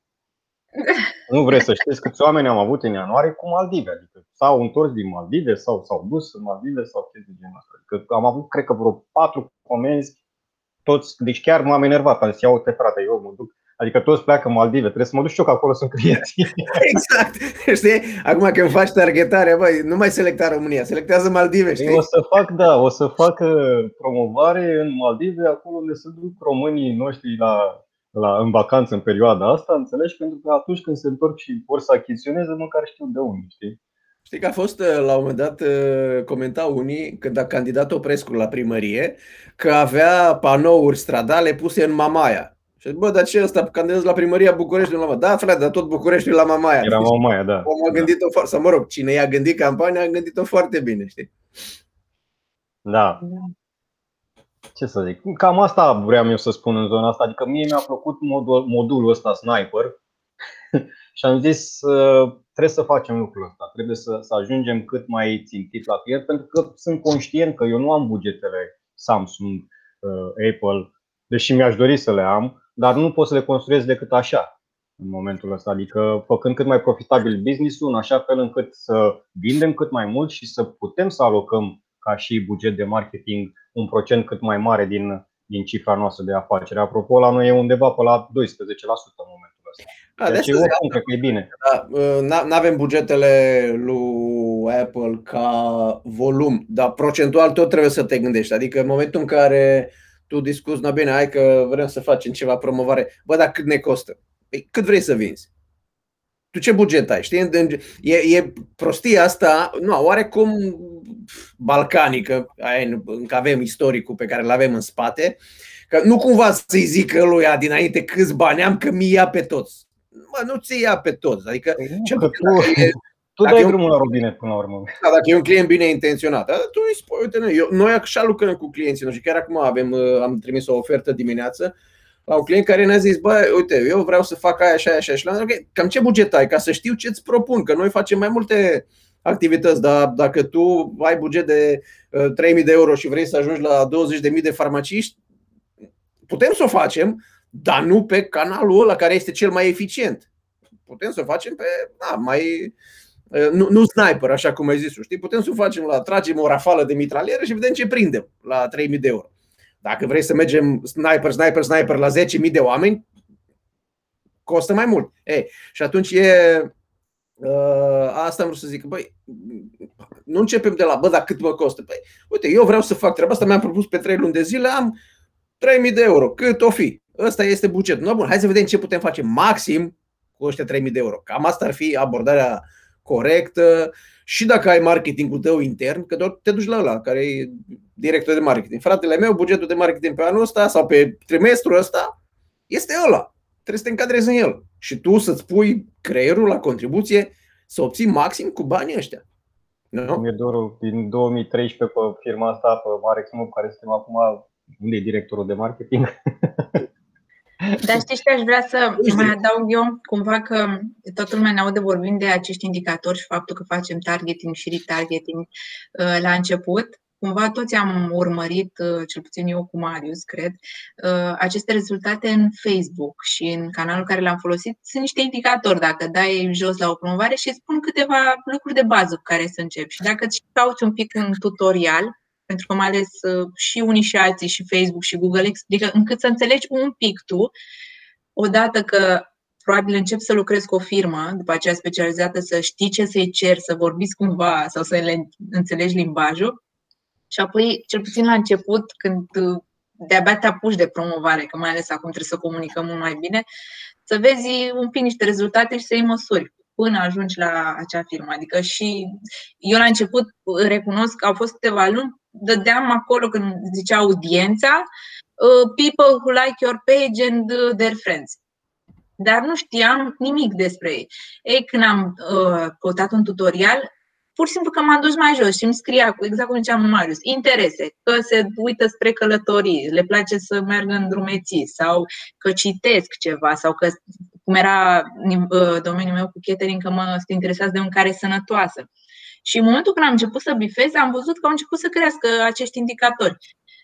Nu vreți să știți câți oameni am avut în ianuarie cu Maldive. Adică s-au întors din Maldive sau s-au dus în Maldive sau ce de genul ăsta. Adică am avut, cred că, vreo patru comenzi toți, deci chiar m-am enervat, am zis, ia uite frate, eu mă duc Adică toți pleacă în Maldive, trebuie să mă duc și eu că acolo sunt clienții. Exact. Știi? Acum când faci targetare, băi, nu mai selecta România, selectează Maldive, știi? O să fac, da, o să fac uh, promovare în Maldive, acolo unde se duc românii noștri la, la, în vacanță în perioada asta, înțelegi? Pentru că atunci când se întorc și vor să achiziționeze, măcar știu de unde, știi? Știi că a fost, uh, la un moment dat, uh, comenta unii, când a candidat Oprescu la primărie, că avea panouri stradale puse în Mamaia. Și bă, dar ce ăsta candidează la primăria București la Mamaia? Da, frate, dar tot București la Mamaia. Era Mamaia, da. Om a gândit-o foarte, sau mă rog, cine i-a gândit campania, a gândit-o foarte bine, știi? Da. Ce să zic? Cam asta vreau eu să spun în zona asta. Adică mie mi-a plăcut modul, modulul ăsta sniper și am zis trebuie să facem lucrul ăsta. Trebuie să, să ajungem cât mai țintit la client pentru că sunt conștient că eu nu am bugetele Samsung, uh, Apple, deși mi-aș dori să le am, dar nu pot să le construiesc decât așa în momentul ăsta, adică făcând cât mai profitabil business-ul, în așa fel încât să vindem cât mai mult și să putem să alocăm ca și buget de marketing un procent cât mai mare din, din cifra noastră de afacere. Apropo, la noi e undeva pe la 12% în momentul ăsta. A, deci eu cred că e bine. Da, nu avem bugetele lui Apple ca volum, dar procentual tot trebuie să te gândești. Adică în momentul în care tu discuți, na bine, hai că vrem să facem ceva promovare, bă, dar cât ne costă? Păi, cât vrei să vinzi? Tu ce buget ai? Știi? E, e prostia asta, nu, oarecum balcanică, aia, încă avem istoricul pe care îl avem în spate, că nu cumva să-i zică lui dinainte câți bani am, că mi ia pe toți. Mă, nu ți ia pe toți. Adică, păi ce tu, e, tu dai drumul la robinet până la urmă. Da, dacă e un client bine intenționat, tu îi spui, uite, noi, eu, noi așa lucrăm cu clienții noștri. Chiar acum avem, uh, am trimis o ofertă dimineață la un client care ne-a zis, bă, uite, eu vreau să fac aia, așa, așa, așa. Okay, cam ce buget ai, ca să știu ce îți propun, că noi facem mai multe activități, dar dacă tu ai buget de 3.000 uh, de euro și vrei să ajungi la 20.000 de farmaciști, putem să o facem, dar nu pe canalul ăla care este cel mai eficient. Putem să o facem pe da, mai nu, nu sniper, așa cum ai zis știi? Putem să o facem la, tragem o rafală de mitralieră și vedem ce prindem la 3000 de euro. Dacă vrei să mergem sniper, sniper, sniper la 10.000 de oameni, costă mai mult. Ei, și atunci e, Uh, asta am vrut să zic, băi, nu începem de la, bă, dar cât mă costă? Păi, uite, eu vreau să fac treaba asta, mi-am propus pe 3 luni de zile, am 3000 de euro, cât o fi? Ăsta este bugetul. No, bun, hai să vedem ce putem face maxim cu ăștia 3000 de euro. Cam asta ar fi abordarea corectă și dacă ai marketingul tău intern, că doar te duci la ăla care e director de marketing. Fratele meu, bugetul de marketing pe anul ăsta sau pe trimestrul ăsta este ăla. Trebuie să te încadrezi în el. Și tu să-ți pui creierul la contribuție să obții maxim cu banii ăștia. Nu? E doar din 2013 pe firma asta, pe Marex Move, care suntem acum, unde e directorul de marketing? Dar știți ce aș vrea să mai adaug eu? Cumva că toată lumea ne aude vorbind de acești indicatori și faptul că facem targeting și retargeting uh, la început. Cumva toți am urmărit, uh, cel puțin eu cu Marius, cred, uh, aceste rezultate în Facebook și în canalul care l-am folosit. Sunt niște indicatori, dacă dai jos la o promovare și spun câteva lucruri de bază cu care să începi. Și dacă îți cauți un pic un tutorial, pentru că mai ales uh, și unii și alții, și Facebook și Google, explică încât să înțelegi un pic tu odată că probabil încep să lucrezi cu o firmă, după aceea specializată, să știi ce să-i cer, să vorbiți cumva sau să le înțelegi limbajul. Și apoi, cel puțin la început, când de-abia te apuci de promovare, că mai ales acum trebuie să comunicăm mult mai bine, să vezi un pic niște rezultate și să iei măsuri până ajungi la acea firmă. Adică și eu la început recunosc că au fost câteva luni, dădeam acolo când zicea audiența, uh, people who like your page and uh, their friends. Dar nu știam nimic despre ei. Ei, când am uh, căutat un tutorial, pur și simplu că m-am dus mai jos și îmi scria, exact cum ziceam Marius, interese, că se uită spre călătorii, le place să meargă în drumeții sau că citesc ceva sau că, cum era uh, domeniul meu cu catering, că mă sunt interesați de mâncare sănătoasă. Și în momentul când am început să bifez, am văzut că au început să crească acești indicatori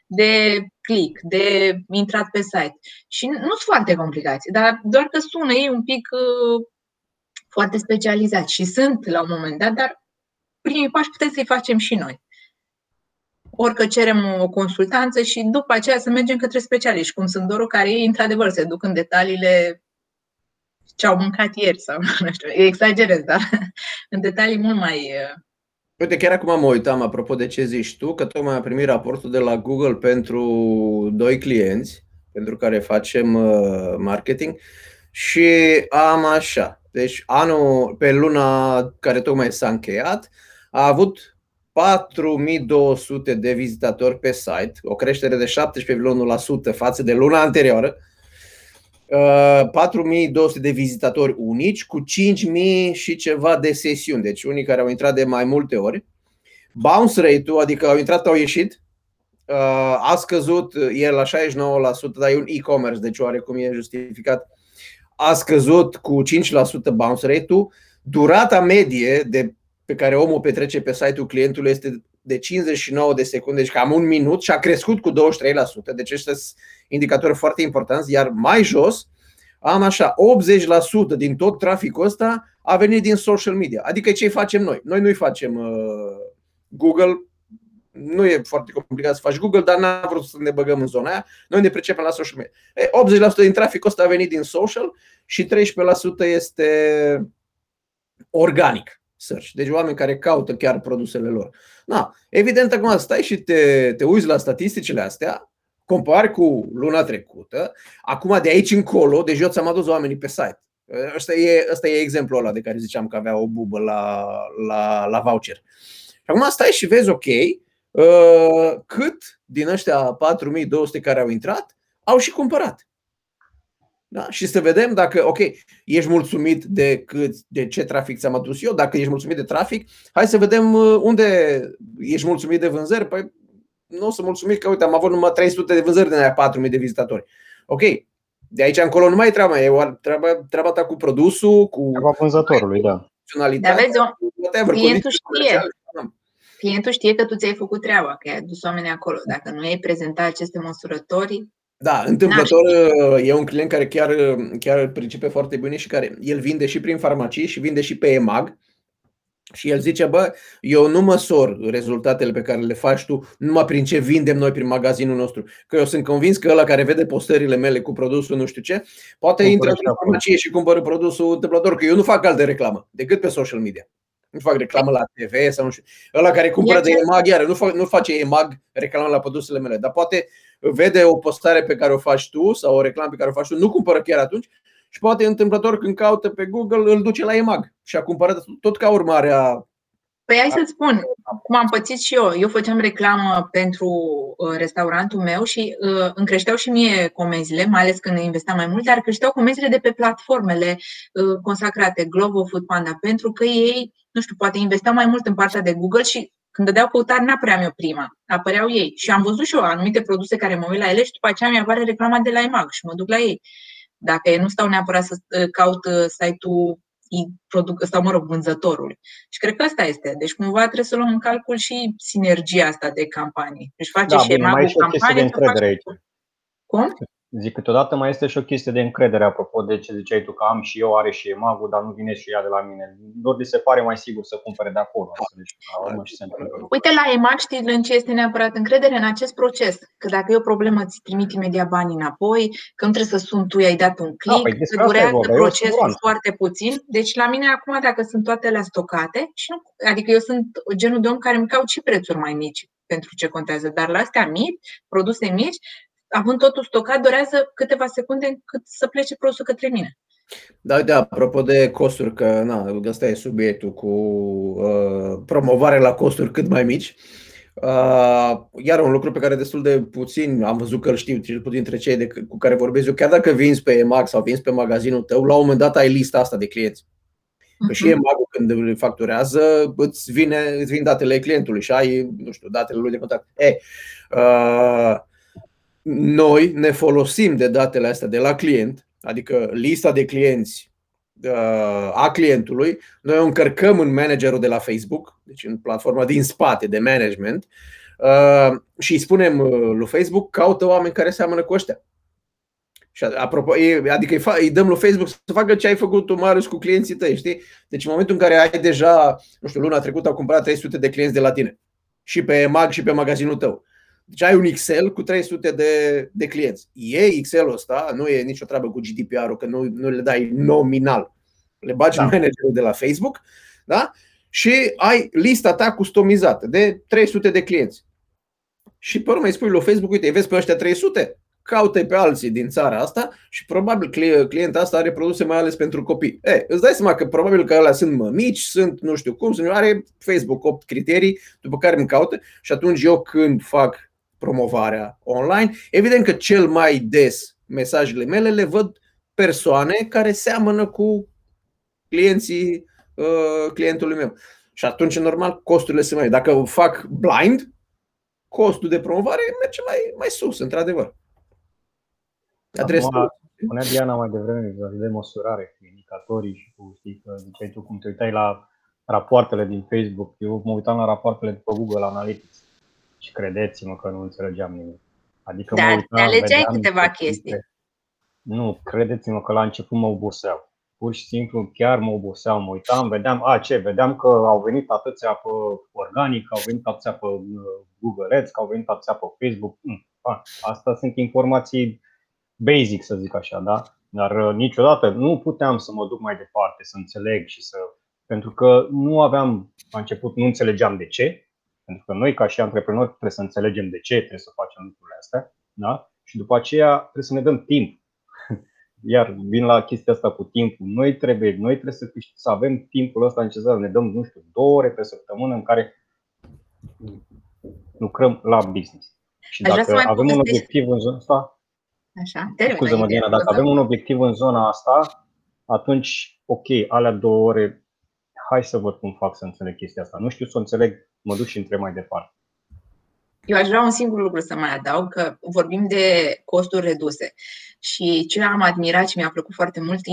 de click, de intrat pe site. Și nu sunt foarte complicați, dar doar că sună ei un pic uh, foarte specializați și sunt la un moment dat, dar primii pași putem să-i facem și noi. Orică cerem o consultanță și după aceea să mergem către specialiști, cum sunt Doru, care ei, într-adevăr, se duc în detaliile ce au mâncat ieri sau nu știu, exagerez, dar în detalii mult mai... Uh, Uite, chiar acum mă uitam, apropo de ce zici tu, că tocmai am primit raportul de la Google pentru doi clienți pentru care facem uh, marketing și am așa. Deci anul, pe luna care tocmai s-a încheiat, a avut 4200 de vizitatori pe site, o creștere de 17,1% față de luna anterioară, 4200 uh, de vizitatori unici cu 5000 și ceva de sesiuni, deci unii care au intrat de mai multe ori. Bounce rate-ul, adică au intrat, au ieșit, uh, a scăzut, e la 69%, dar e un e-commerce, deci oarecum e justificat. A scăzut cu 5% bounce rate-ul. Durata medie de pe care omul petrece pe site-ul clientului este de 59 de secunde, deci cam un minut și a crescut cu 23%, deci ăștia sunt indicatori foarte importanți, iar mai jos am așa, 80% din tot traficul ăsta a venit din social media, adică ce facem noi. Noi nu-i facem uh, Google, nu e foarte complicat să faci Google, dar n-am vrut să ne băgăm în zona aia. Noi ne pricepem la social media. 80% din traficul ăsta a venit din social și 13% este organic search. Deci oameni care caută chiar produsele lor. Na, evident, acum stai și te, te uiți la statisticile astea, compari cu luna trecută, acum de aici încolo, deci eu ți-am adus oamenii pe site. Ăsta e, ăsta e exemplul ăla de care ziceam că avea o bubă la, la, la voucher. Și acum stai și vezi, ok, uh, cât din ăștia 4200 care au intrat au și cumpărat. Da? Și să vedem dacă, ok, ești mulțumit de, cât, de ce trafic ți-am adus eu, dacă ești mulțumit de trafic, hai să vedem uh, unde ești mulțumit de vânzări. Păi nu o să mulțumit că, uite, am avut numai 300 de vânzări din aia 4000 de vizitatori. Ok, de aici încolo nu mai e treaba, e treaba, treaba ta cu produsul, cu treaba vânzătorului, da. Dar vezi, whatever, clientul știe. Clientul știe că tu ți-ai făcut treaba, că ai adus oamenii acolo. Dacă nu ai prezentat aceste măsurători, da, întâmplător e un client care chiar, chiar îl pricepe foarte bine și care el vinde și prin farmacii și vinde și pe EMAG. Și el zice, bă, eu nu măsor rezultatele pe care le faci tu numai prin ce vindem noi prin magazinul nostru. Că eu sunt convins că ăla care vede postările mele cu produsul nu știu ce, poate intră în farmacie și cumpără produsul întâmplător, că eu nu fac altă reclamă decât pe social media. Nu fac reclamă la TV sau nu știu. Ăla care cumpără de EMAG, iară, nu, fac, nu face EMAG reclamă la produsele mele, dar poate vede o postare pe care o faci tu sau o reclamă pe care o faci tu, nu cumpără chiar atunci și poate întâmplător când caută pe Google îl duce la EMAG și a cumpărat tot ca urmare a Păi hai să-ți spun, cum am pățit și eu. Eu făceam reclamă pentru uh, restaurantul meu și uh, îmi creșteau și mie comenzile, mai ales când investeam mai mult, dar creșteau comenzile de pe platformele uh, consacrate, Glovo, Foodpanda, pentru că ei, nu știu, poate investeau mai mult în partea de Google și când dădeau căutare, n-apăream eu prima, apăreau ei. Și am văzut și eu anumite produse care mă uit la ele și după aceea mi-apare reclama de la EMAG și mă duc la ei. Dacă ei nu stau neapărat să uh, caut uh, site-ul produc, sau mă rog, vânzătorul. Și cred că asta este. Deci cumva trebuie să luăm în calcul și sinergia asta de campanii. Deci face da, și bine, mai și campanie. De încredere aici. Cum? Zic, câteodată mai este și o chestie de încredere, apropo de ce ziceai tu, că am și eu, are și emagul, dar nu vine și ea de la mine. Doar li se pare mai sigur să cumpere de acolo. Deci, la urmă și se Uite, la EMAG știi în ce este neapărat încredere în acest proces. Că dacă e o problemă, îți trimit imediat banii înapoi, că nu trebuie să sun tu, i-ai dat un click, da, păi că durează procesul foarte puțin. Deci la mine acum, dacă sunt toate la stocate, și nu, adică eu sunt genul de om care îmi caut și prețuri mai mici pentru ce contează, dar la astea mici, produse mici, având totul stocat, durează câteva secunde cât să plece produsul către mine. Da, da, apropo de costuri, că na, ăsta e subiectul cu uh, promovare la costuri cât mai mici. Uh, iar un lucru pe care destul de puțin am văzut că îl știu, cel puțin dintre cei de, cu care vorbesc eu, chiar dacă vinzi pe EMAG sau vinzi pe magazinul tău, la un moment dat ai lista asta de clienți. Că și mhm. EMAG când îl facturează, îți, vine, îți vin datele clientului și ai, nu știu, datele lui de contact. E, uh, noi ne folosim de datele astea de la client, adică lista de clienți uh, a clientului, noi o încărcăm în managerul de la Facebook, deci în platforma din spate de management, uh, și îi spunem uh, lui Facebook, caută oameni care seamănă cu ăștia. Și apropo, adică îi dăm lui Facebook să facă ce ai făcut tu, Marius, cu clienții tăi, știi? Deci în momentul în care ai deja, nu știu, luna trecută au cumpărat 300 de clienți de la tine și pe mag și pe magazinul tău. Deci ai un Excel cu 300 de, de clienți. E Excel-ul ăsta, nu e nicio treabă cu GDPR-ul, că nu, nu le dai nominal. Le bagi da. în managerul de la Facebook da? și ai lista ta customizată de 300 de clienți. Și pe urmă îi spui lui Facebook, uite, vezi pe ăștia 300? Caută pe alții din țara asta și probabil clientul asta are produse mai ales pentru copii. E, îți dai seama că probabil că alea sunt mămici, sunt nu știu cum, sunt, are Facebook 8 criterii după care îmi caută și atunci eu când fac promovarea online. Evident că cel mai des mesajele mele le văd persoane care seamănă cu clienții uh, clientului meu. Și atunci, normal, costurile sunt mai. Dacă fac blind, costul de promovare merge mai, mai sus, într-adevăr. Acum, spunea Diana mai devreme de măsurare cu indicatorii și cu, știi, că ziceai tu cum te uitai la rapoartele din Facebook. Eu mă uitam la rapoartele de pe Google Analytics și credeți-mă că nu înțelegeam nimic. Adică Dar mă uitam, te alegeai câteva chestii. Nu, credeți-mă că la început mă oboseau. Pur și simplu chiar mă oboseau, mă uitam, vedeam, a ce, vedeam că au venit atâția pe organic, au venit atâția pe uh, Google Ads, că au venit atâția pe Facebook. Mm, a, asta sunt informații basic, să zic așa, da? Dar uh, niciodată nu puteam să mă duc mai departe, să înțeleg și să. Pentru că nu aveam, la început, nu înțelegeam de ce, pentru că noi, ca și antreprenori, trebuie să înțelegem de ce trebuie să facem lucrurile astea. Da? Și după aceea trebuie să ne dăm timp. Iar vin la chestia asta cu timpul. Noi trebuie, noi trebuie să, să avem timpul ăsta necesar. Ne dăm, nu știu, două ore pe săptămână în care lucrăm la business. Și dacă avem un obiectiv în zona asta, Așa, scuză-mă, Diana, dacă avem un obiectiv în zona asta, atunci, ok, alea două ore, hai să văd cum fac să înțeleg chestia asta. Nu știu să o înțeleg mă duc și întreb mai departe. Eu aș vrea un singur lucru să mai adaug, că vorbim de costuri reduse. Și ce am admirat și mi-a plăcut foarte mult,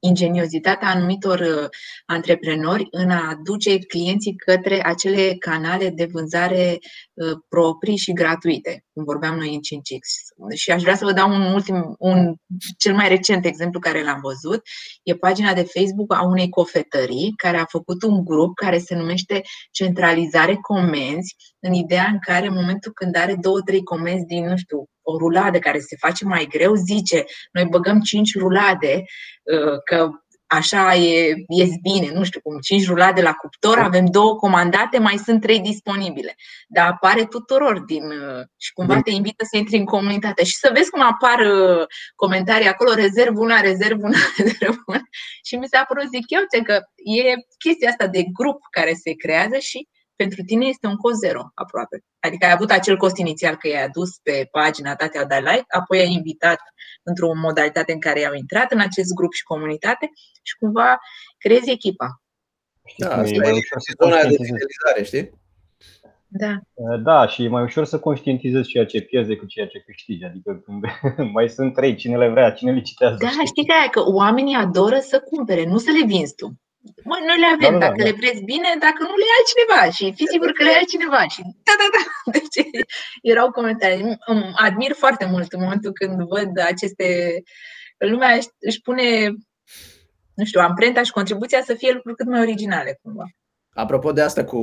ingeniozitatea anumitor uh, antreprenori în a aduce clienții către acele canale de vânzare uh, proprii și gratuite, cum vorbeam noi în 5X. Și aș vrea să vă dau un ultim, un cel mai recent exemplu care l-am văzut. E pagina de Facebook a unei cofetării care a făcut un grup care se numește Centralizare Comenzi, în ideea în care în momentul când are două, trei comenzi din, nu știu, o ruladă care se face mai greu, zice, noi băgăm 5 rulade, uh, că așa e, ies bine, nu știu cum, 5 rulade la cuptor, avem două comandate, mai sunt trei disponibile. Dar apare tuturor din uh, și cumva te invită să intri în comunitate și să vezi cum apar uh, comentarii acolo, rezerv una, rezerv una, rezerv una. Și mi s-a părut, zic eu, că e chestia asta de grup care se creează și pentru tine este un cost zero aproape. Adică ai avut acel cost inițial că i-ai adus pe pagina ta, te-au dat like, apoi ai invitat într-o modalitate în care au intrat în acest grup și comunitate și cumva creezi echipa. Da, asta e mai ușor să zona de fidelizare, știi? Da. Da, și e mai ușor să conștientizezi ceea ce pierzi decât ceea ce câștigi. Adică când mai sunt trei, cine le vrea, cine le citează. Da, știi, știi că, că oamenii adoră să cumpere, nu să le vinzi tu Mă, noi le avem, da, da, dacă da. le preți bine, dacă nu le ia altcineva și fi sigur că le ia altcineva. Și da, da, da. Deci erau comentarii. Îmi admir foarte mult în momentul când văd aceste... Lumea își pune, nu știu, amprenta și contribuția să fie lucruri cât mai originale, cumva. Apropo de asta cu,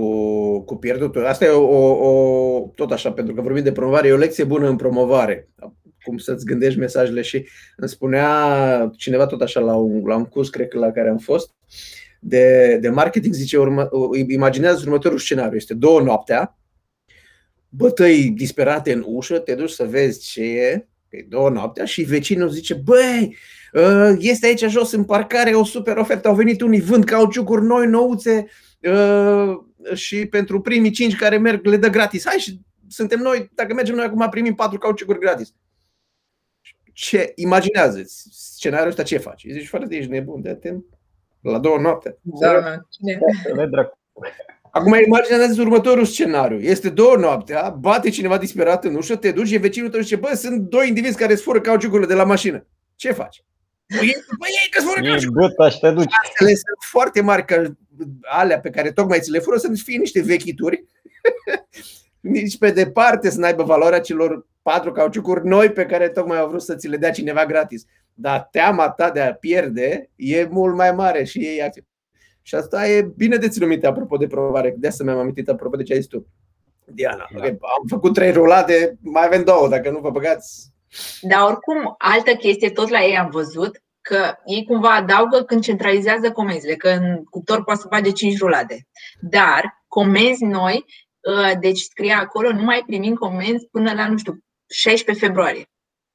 cu pierdutul, asta e o, o, tot așa, pentru că vorbim de promovare, e o lecție bună în promovare, cum să-ți gândești mesajele și îmi spunea cineva tot așa la un, la un curs, cred că la care am fost, de, de marketing, zice, urmă, imaginează următorul scenariu, este două noaptea, bătăi disperate în ușă, te duci să vezi ce e, e două noaptea și vecinul zice, băi, ă, este aici jos în parcare o super ofertă, au venit unii, vând cauciucuri noi, nouțe, Uh, și pentru primii cinci care merg le dă gratis. Hai și suntem noi, dacă mergem noi acum primim patru cauciucuri gratis. Ce imaginează scenariul ăsta ce faci? Zici, frate, ești nebun, de te la două noapte. Da, Acum imaginează următorul scenariu. Este două noaptea, bate cineva disperat în ușă, te duci, e vecinul tău și zice, bă, sunt doi indivizi care îți fură cauciucurile de la mașină. Ce faci? Păi, ei că fură cauciucurile. te duci. sunt foarte mari, că alea pe care tocmai ți le fură să nu fie niște vechituri, nici pe departe să n-aibă valoarea celor patru cauciucuri noi pe care tocmai au vrut să ți le dea cineva gratis. Dar teama ta de a pierde e mult mai mare și ei acționează. Și asta e bine de ținut minte, apropo de promovare. De asta mi-am amintit, apropo de ce ai zis tu. Diana, da. am făcut trei rulade, mai avem două, dacă nu vă băgați. Dar oricum, altă chestie, tot la ei am văzut, că ei cumva adaugă când centralizează comenzile, că în cuptor poate să bage 5 rulade. Dar comenzi noi, uh, deci scria acolo, nu mai primim comenzi până la, nu știu, 16 februarie.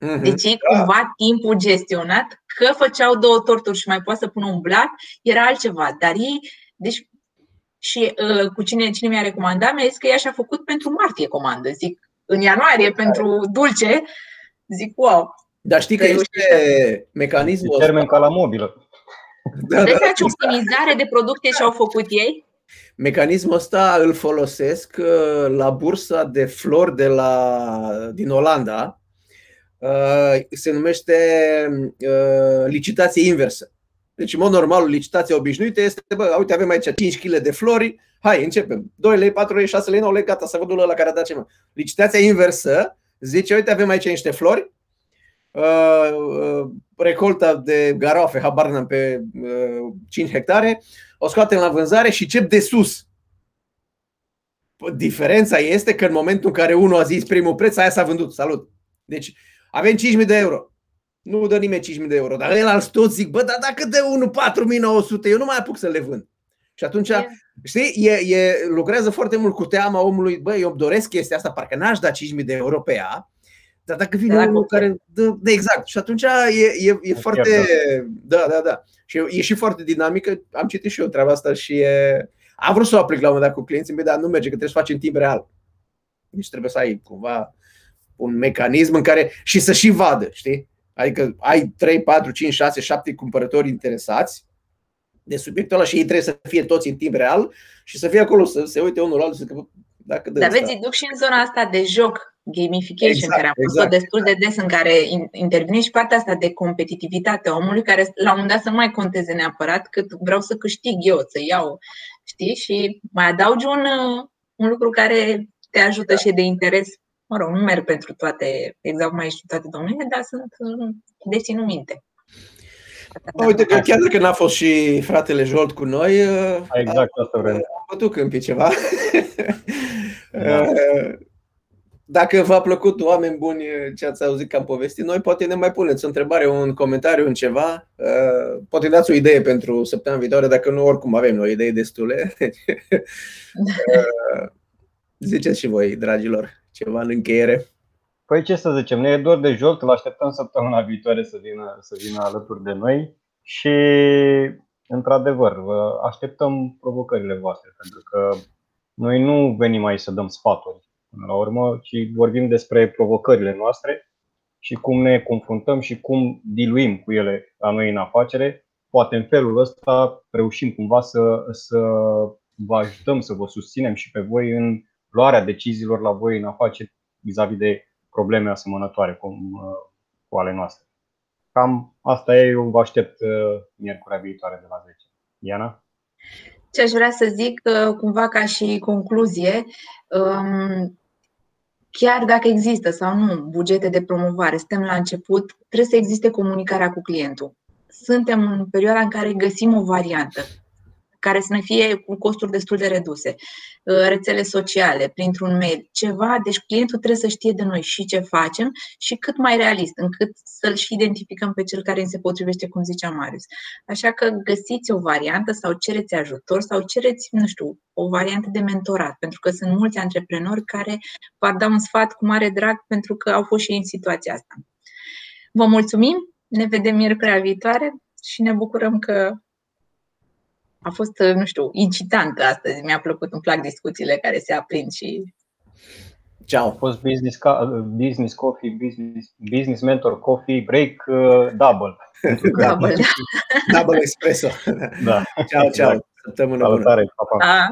Uh-huh. Deci ei cumva timpul gestionat, că făceau două torturi și mai poate să pună un blat, era altceva. Dar ei, deci și uh, cu cine, cine mi-a recomandat, mi-a zis că ea și-a făcut pentru martie comandă. Zic, în ianuarie pentru dulce, zic, wow, dar știi că este mecanismul ăsta. Termen ca la mobilă. Da, da. ce optimizare de producte și-au făcut ei? Mecanismul ăsta îl folosesc uh, la bursa de flori de la, din Olanda. Uh, se numește uh, licitație inversă. Deci, în mod normal, licitația obișnuită este, bă, uite, avem aici 5 kg de flori, hai, începem. 2 lei, 4 lei, 6 lei, 9 lei, gata, să văd la care a dat ceva. Licitația inversă zice, uite, avem aici niște flori, Uh, uh, recolta de garoafe, habar n-am, pe 5 uh, hectare, o scoatem la vânzare și cep de sus. Diferența este că în momentul în care unul a zis primul preț, aia s-a vândut. Salut! Deci avem 5.000 de euro. Nu dă nimeni 5.000 de euro, dar el alți toți zic, bă, dar dacă dă unul 4.900, eu nu mai apuc să le vând. Și atunci, yeah. știi, e, e, lucrează foarte mult cu teama omului, bă, eu îmi doresc chestia asta, parcă n-aș da 5.000 de euro pe ea, dar dacă vine de unul care dă, de exact. Și atunci e, e, e foarte. Da, da, da. Și e, e și foarte dinamică. Am citit și eu treaba asta și e. Am vrut să o aplic la un moment dat cu clienții mei, dar nu merge, că trebuie să faci în timp real. Deci trebuie să ai cumva un mecanism în care și să și vadă, știi? Adică ai 3, 4, 5, 6, 7 cumpărători interesați de subiectul ăla și ei trebuie să fie toți în timp real și să fie acolo, să se uite unul la altul, să dacă Dar vezi, duc și în zona asta de joc, gamification, exact, care am exact. o destul de des, în care intervine și partea asta de competitivitate a omului, care la un moment dat să nu mai conteze neapărat cât vreau să câștig eu, să iau, știi? Și mai adaugi un, un lucru care te ajută da. și de interes. Mă rog, nu merg pentru toate, exact cum ai și toate domeniile, dar sunt de ținut minte. Uite că chiar dacă n-a fost și fratele Jolt cu noi, exact asta vrem. Am putut câmpi ceva. Da. Dacă v-a plăcut, oameni buni, ce ați auzit că am povestit, noi poate ne mai puneți o întrebare, un comentariu, un ceva. Poate dați o idee pentru săptămâna viitoare, dacă nu, oricum avem noi idei destule. Ziceți și voi, dragilor, ceva în încheiere. Păi ce să zicem, ne e dor de joc, îl așteptăm săptămâna viitoare să vină, să vină alături de noi și, într-adevăr, așteptăm provocările voastre, pentru că noi nu venim aici să dăm sfaturi până la urmă, ci vorbim despre provocările noastre și cum ne confruntăm și cum diluim cu ele la noi în afacere. Poate în felul ăsta reușim cumva să, să vă ajutăm, să vă susținem și pe voi în luarea deciziilor la voi în afaceri vis-a-vis de probleme asemănătoare cum, uh, cu ale noastre. Cam asta e, eu vă aștept uh, miercurea viitoare de la 10. Iana? Ce aș vrea să zic, uh, cumva ca și concluzie, um, chiar dacă există sau nu bugete de promovare, suntem la început, trebuie să existe comunicarea cu clientul. Suntem în perioada în care găsim o variantă care să ne fie cu costuri destul de reduse, uh, rețele sociale, printr-un mail, ceva, deci clientul trebuie să știe de noi și ce facem și cât mai realist, încât să-l și identificăm pe cel care îi se potrivește, cum zicea Marius. Așa că găsiți o variantă sau cereți ajutor sau cereți, nu știu, o variantă de mentorat, pentru că sunt mulți antreprenori care v-ar da un sfat cu mare drag pentru că au fost și ei în situația asta. Vă mulțumim, ne vedem miercurea viitoare și ne bucurăm că a fost, nu știu, incitantă astăzi. Mi-a plăcut, îmi plac discuțiile care se aprind și Ciao. A fost business, business coffee, business, business mentor coffee, break, uh, double. double, double espresso. Da. Ciao, ciao. Săptămână bună. Pa, pa.